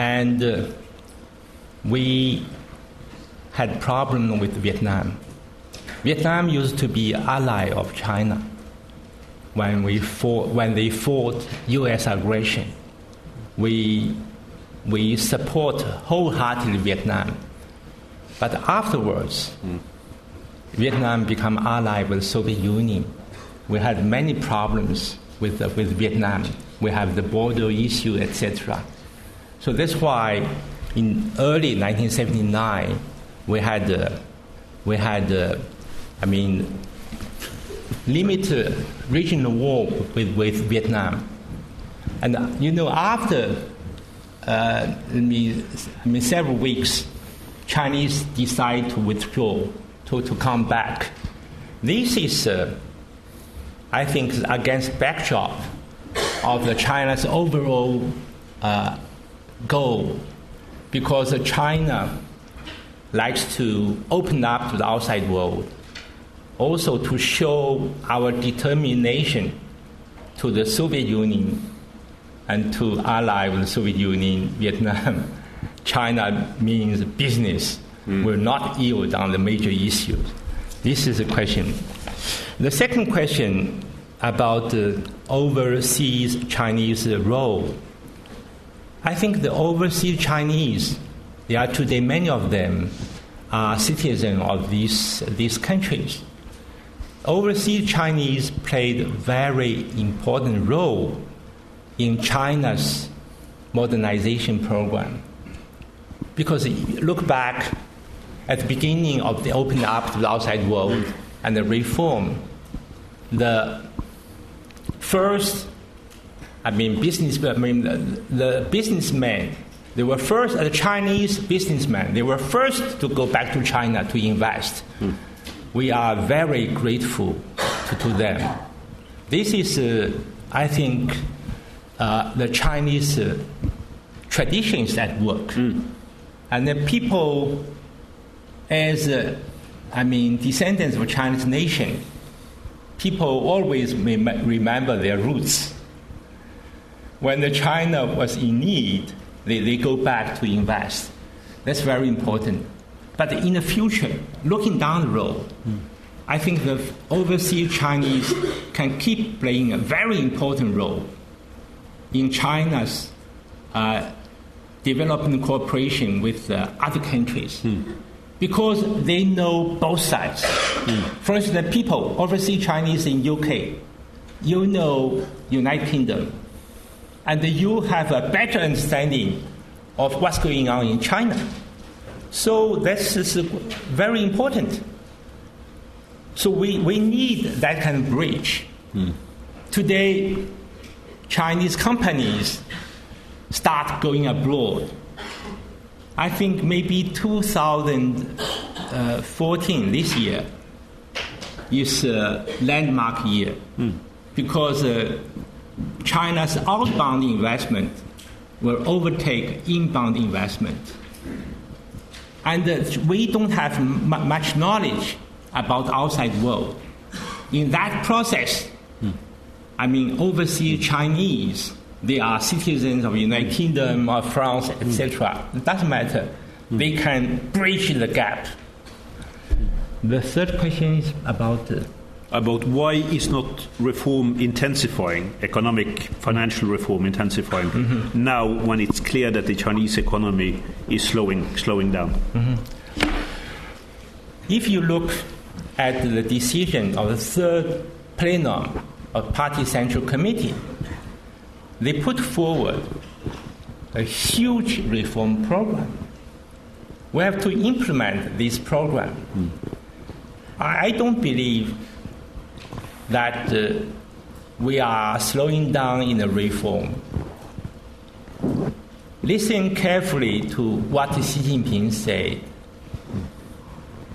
And uh, we had problem with Vietnam. Vietnam used to be ally of China when we fought, when they fought U.S. aggression. We we support wholeheartedly Vietnam, but afterwards, mm. Vietnam became ally with Soviet Union. We had many problems with, uh, with Vietnam. We have the border issue, etc. So that's why in early 1979, we had, uh, we had uh, I mean, limit regional war with, with Vietnam. And uh, you know, after uh, I mean, I mean, several weeks, Chinese decide to withdraw, to, to come back. This is, uh, I think, against backdrop of the China's overall uh, goal, because China likes to open up to the outside world, also to show our determination to the Soviet Union and to ally with the Soviet Union, Vietnam. China means business mm. will not yield on the major issues. This is a question. The second question about the overseas Chinese role. I think the overseas Chinese, there are today many of them are citizens of these, these countries. Overseas Chinese played a very important role in China's modernization program. Because look back at the beginning of the opening up to the outside world and the reform, the first, I mean, business, I mean, the, the businessmen, they were first, the Chinese businessmen, they were first to go back to China to invest. Hmm. We are very grateful to, to them. This is, uh, I think, uh, the Chinese uh, traditions at work. Mm. And the people, as uh, I mean, descendants of Chinese nation, people always remember their roots. When the China was in need, they, they go back to invest. That's very important. But in the future, looking down the road, mm. I think the overseas Chinese can keep playing a very important role in China's uh, development cooperation with uh, other countries. Mm. Because they know both sides. Mm. For instance, people, overseas Chinese in UK, you know United Kingdom, and you have a better understanding of what's going on in China. So this is very important. So we, we need that kind of bridge. Mm. Today, Chinese companies start going abroad. I think maybe 2014, this year, is a landmark year mm. because uh, China's outbound investment will overtake inbound investment. And uh, we don't have m- much knowledge about outside world. In that process, I mean, overseas Chinese, they are citizens of United Kingdom or France, etc. It doesn't matter. They can bridge the gap. The third question is about. Uh, about why is not reform intensifying, economic, financial reform intensifying mm-hmm. now when it's clear that the Chinese economy is slowing, slowing down? Mm-hmm. If you look at the decision of the third plenum of Party Central Committee, they put forward a huge reform program. We have to implement this program. Mm. I don't believe that uh, we are slowing down in the reform. Listen carefully to what Xi Jinping said.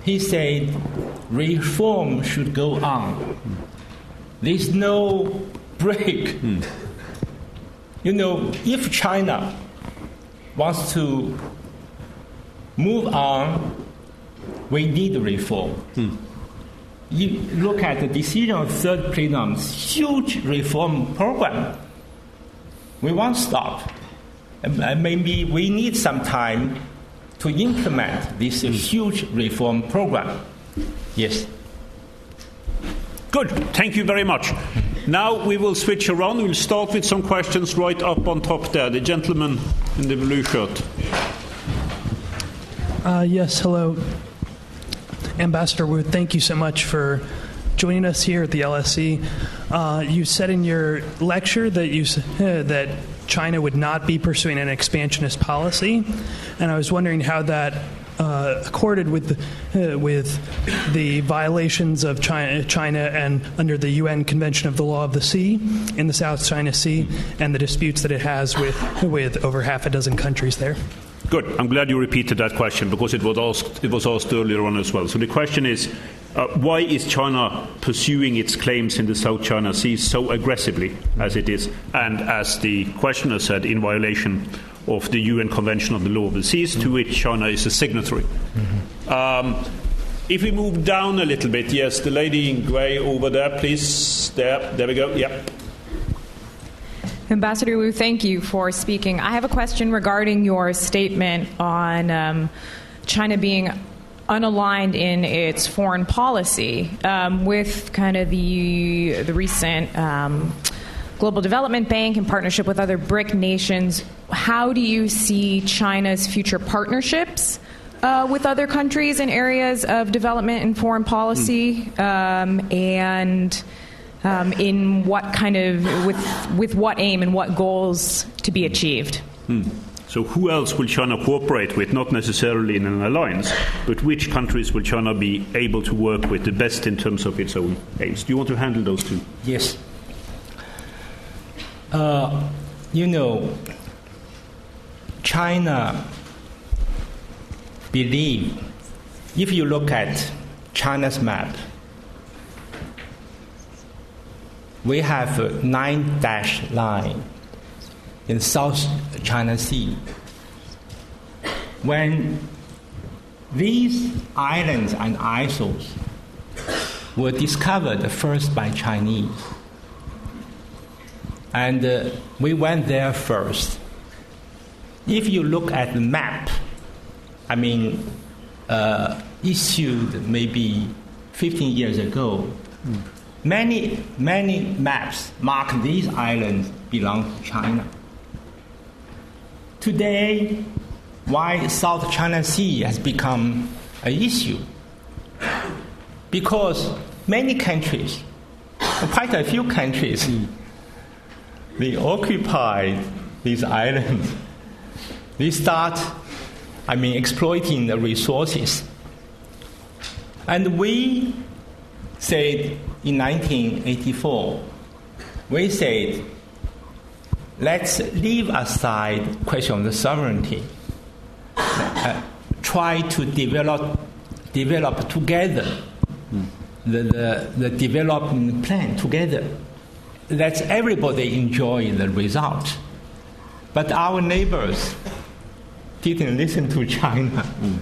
He said, reform should go on. There's no break. You know, if China wants to move on, we need reform. You look at the decision of third plenum's huge reform program. We won't stop. maybe we need some time to implement this huge reform program. Yes. Good. Thank you very much. Now we will switch around. We'll start with some questions right up on top there. The gentleman in the blue shirt. Uh, yes, hello. Ambassador Wu, thank you so much for joining us here at the LSE. Uh, you said in your lecture that you uh, that China would not be pursuing an expansionist policy, and I was wondering how that uh, accorded with the, uh, with the violations of China, China and under the UN Convention of the Law of the Sea in the South China Sea and the disputes that it has with with over half a dozen countries there. Good. I'm glad you repeated that question because it was asked, it was asked earlier on as well. So the question is uh, why is China pursuing its claims in the South China Sea so aggressively as it is, and as the questioner said, in violation of the UN Convention on the Law of the Seas, to which China is a signatory? Mm-hmm. Um, if we move down a little bit, yes, the lady in grey over there, please. There, there we go. Yep. Ambassador Wu, thank you for speaking. I have a question regarding your statement on um, China being unaligned in its foreign policy um, with kind of the the recent um, Global Development Bank in partnership with other BRIC nations. How do you see China's future partnerships? Uh, with other countries in areas of development and foreign policy, um, and um, in what kind of with with what aim and what goals to be achieved. Hmm. So, who else will China cooperate with? Not necessarily in an alliance, but which countries will China be able to work with the best in terms of its own aims? Do you want to handle those two? Yes. Uh, you know, China believe if you look at China's map, we have nine dash line in South China Sea. When these islands and isles were discovered first by Chinese, and uh, we went there first. If you look at the map, I mean, uh, issued maybe 15 years ago, mm Many, many maps mark these islands belong to China. Today, why South China Sea has become an issue? Because many countries, quite a few countries, they occupy these islands. They start, I mean, exploiting the resources. And we said in 1984, we said, let's leave aside question of the sovereignty, uh, try to develop, develop together the, the, the development plan together. Let everybody enjoy the result. But our neighbors didn't listen to China. Mm.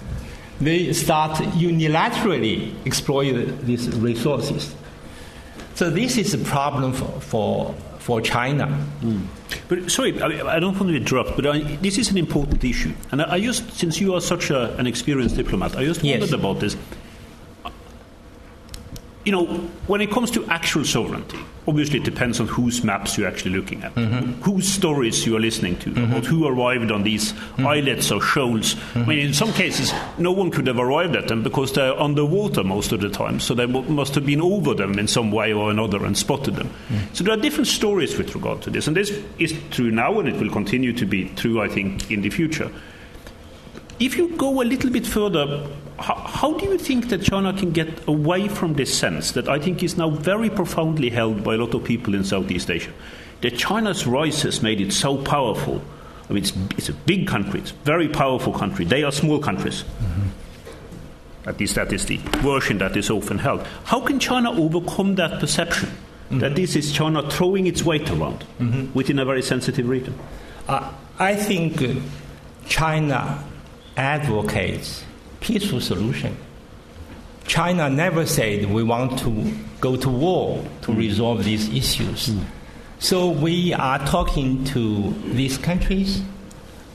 They start unilaterally exploit these resources. So this is a problem for, for, for China. Mm. But sorry, I, I, don't want to interrupt, but I, this is an important issue. And I, I just, since you are such a, an experienced diplomat, I just wondered yes. about this you know, when it comes to actual sovereignty, obviously it depends on whose maps you're actually looking at, mm-hmm. whose stories you are listening to, mm-hmm. about who arrived on these mm-hmm. islets or shoals. I mean, in some cases, no one could have arrived at them because they're underwater most of the time, so they must have been over them in some way or another and spotted them. So there are different stories with regard to this, and this is true now, and it will continue to be true, I think, in the future. If you go a little bit further how, how, do you think that China can get away from this sense that I think is now very profoundly held by a lot of people in Southeast Asia? That China's rise has made it so powerful. I mean, it's, it's a big country, it's a very powerful country. They are small countries. Mm-hmm. At least that is the version that is often held. How can China overcome that perception mm-hmm. that this is China throwing its weight around mm-hmm. within a very sensitive region? Uh, I think China advocates peaceful solution. China never said we want to go to war to mm. resolve these issues. Mm. So we are talking to these countries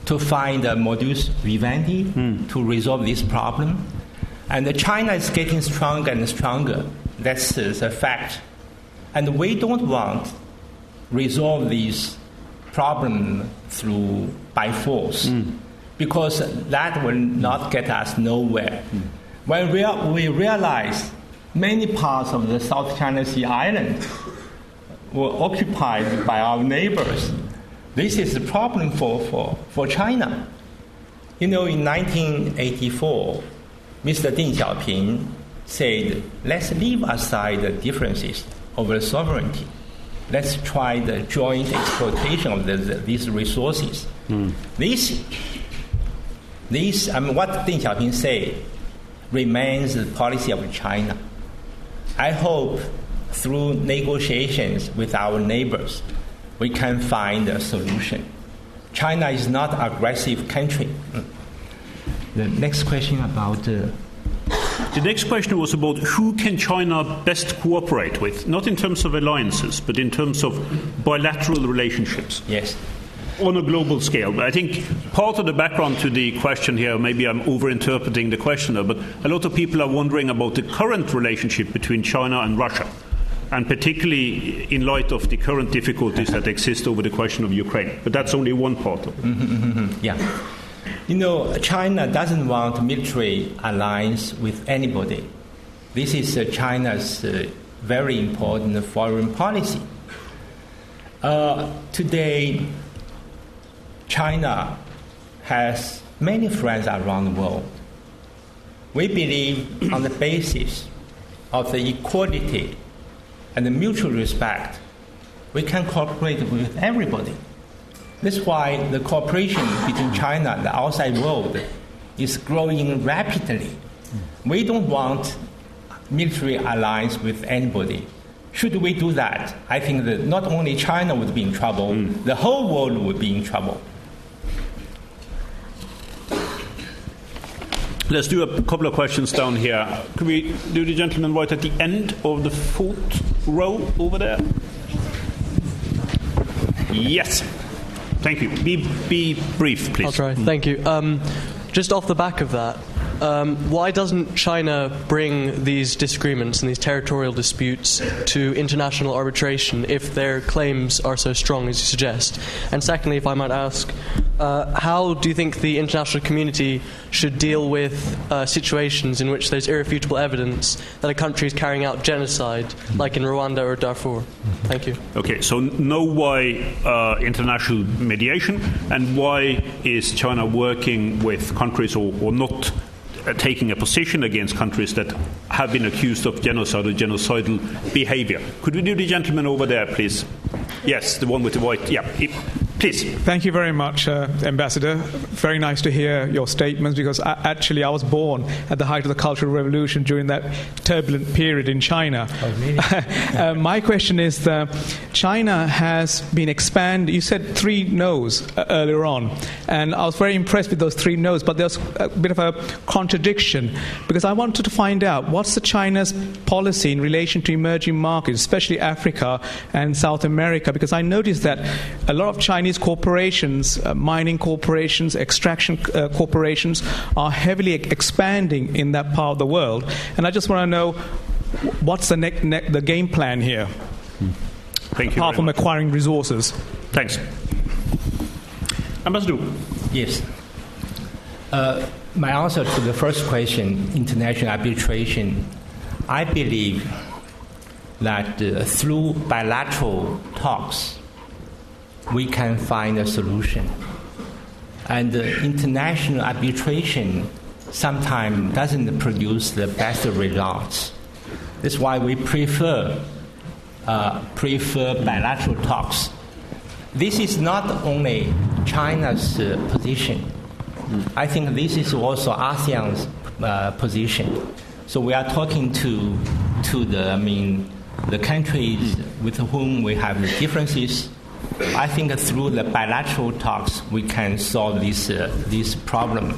to find a modus vivendi mm. to resolve this problem. And China is getting stronger and stronger. That's a fact. And we don't want resolve these problem through by force. Mm because that will not get us nowhere. When we, we realize many parts of the South China Sea island were occupied by our neighbors, this is a problem for, for, for China. You know, in 1984, Mr. Deng Xiaoping said, let's leave aside the differences over sovereignty. Let's try the joint exploitation of the, the, these resources. Mm. This, this, I mean, what Deng Xiaoping said remains the policy of China. I hope through negotiations with our neighbors, we can find a solution. China is not an aggressive country. The next question about. Uh, the next question was about who can China best cooperate with, not in terms of alliances, but in terms of bilateral relationships. Yes. On a global scale. I think part of the background to the question here, maybe I'm overinterpreting the questioner, but a lot of people are wondering about the current relationship between China and Russia and particularly in light of the current difficulties that exist over the question of Ukraine. But that's only one part of it. Mm-hmm, mm-hmm. Yeah. You know, China doesn't want military alliance with anybody. This is uh, China's uh, very important foreign policy. Uh, today, China has many friends around the world. We believe on the basis of the equality and the mutual respect, we can cooperate with everybody. That's why the cooperation between China and the outside world is growing rapidly. We don't want military alliance with anybody. Should we do that, I think that not only China would be in trouble, mm. the whole world would be in trouble. Let's do a couple of questions down here. Could we do the gentleman right at the end of the fourth row over there? Yes. Thank you. Be, be brief, please. I'll try. Thank you. Um, just off the back of that, um, why doesn't China bring these disagreements and these territorial disputes to international arbitration if their claims are so strong as you suggest? And secondly, if I might ask, uh, how do you think the international community should deal with uh, situations in which there's irrefutable evidence that a country is carrying out genocide, like in Rwanda or Darfur? Thank you. Okay, so know why uh, international mediation and why is China working with countries or, or not Uh, taking a position against countries that have been accused of genocide or genocidal behavior. Could we do the gentleman over there, please? Yes, the one with the white. Yeah, Please. Thank you very much, uh, Ambassador. Very nice to hear your statements because I, actually I was born at the height of the Cultural Revolution during that turbulent period in China. Oh, uh, my question is that China has been expanded. You said three no's uh, earlier on, and I was very impressed with those three no's, but there's a bit of a contradiction because I wanted to find out what's the China's policy in relation to emerging markets, especially Africa and South America, because I noticed that a lot of Chinese Chinese corporations, uh, mining corporations, extraction uh, corporations, are heavily expanding in that part of the world. And I just want to know what's the, ne- ne- the game plan here? Thank you. Apart from much. acquiring resources. Thanks. Ambassador. Yes. Uh, my answer to the first question, international arbitration, I believe that uh, through bilateral talks, we can find a solution. And international arbitration sometimes doesn't produce the best results. That's why we prefer uh, prefer bilateral talks. This is not only China's uh, position. I think this is also ASEAN's uh, position. So we are talking to to the I mean the countries with whom we have differences I think through the bilateral talks we can solve this uh, this problem.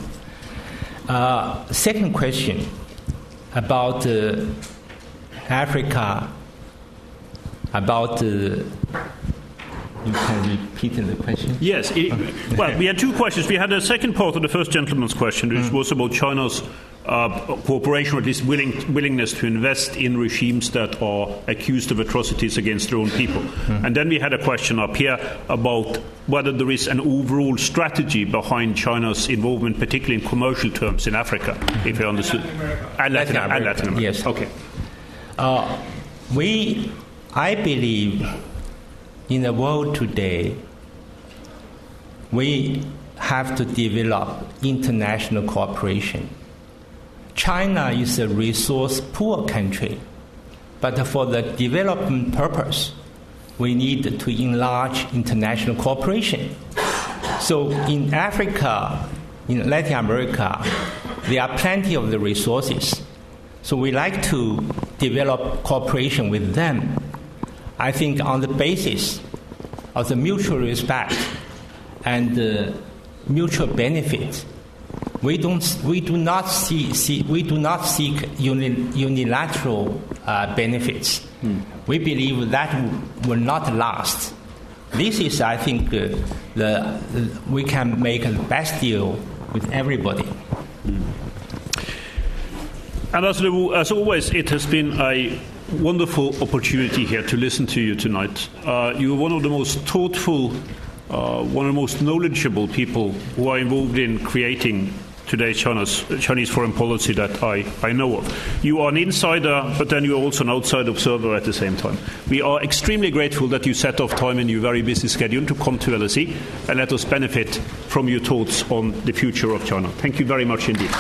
Uh, second question about uh, Africa. About uh, you can repeat the question? Yes. It, well, we had two questions. We had a second part of the first gentleman's question, which mm. was about China's uh, cooperation, or at least willing, willingness to invest in regimes that are accused of atrocities against their own people. Mm. And then we had a question up here about whether there is an overall strategy behind China's involvement, particularly in commercial terms, in Africa, mm. if I understood. And Latin, Latin, and Latin America. Yes. Okay. Uh, we, I believe in the world today, we have to develop international cooperation. China is a resource poor country, but for the development purpose, we need to enlarge international cooperation. So in Africa, in Latin America, there are plenty of the resources. So we like to develop cooperation with them. I think on the basis of the mutual respect and uh, mutual benefit, we don't we do not see, see we do not seek uni, unilateral uh, benefits. Hmm. We believe that will not last. This is, I think, uh, the, the, we can make the best deal with everybody. Hmm. Ambassador as always, it has been a wonderful opportunity here to listen to you tonight. Uh, you are one of the most thoughtful, uh, one of the most knowledgeable people who are involved in creating today's China's, Chinese foreign policy that I, I know of. You are an insider, but then you are also an outside observer at the same time. We are extremely grateful that you set off time in your very busy schedule to come to LSE and let us benefit from your thoughts on the future of China. Thank you very much indeed.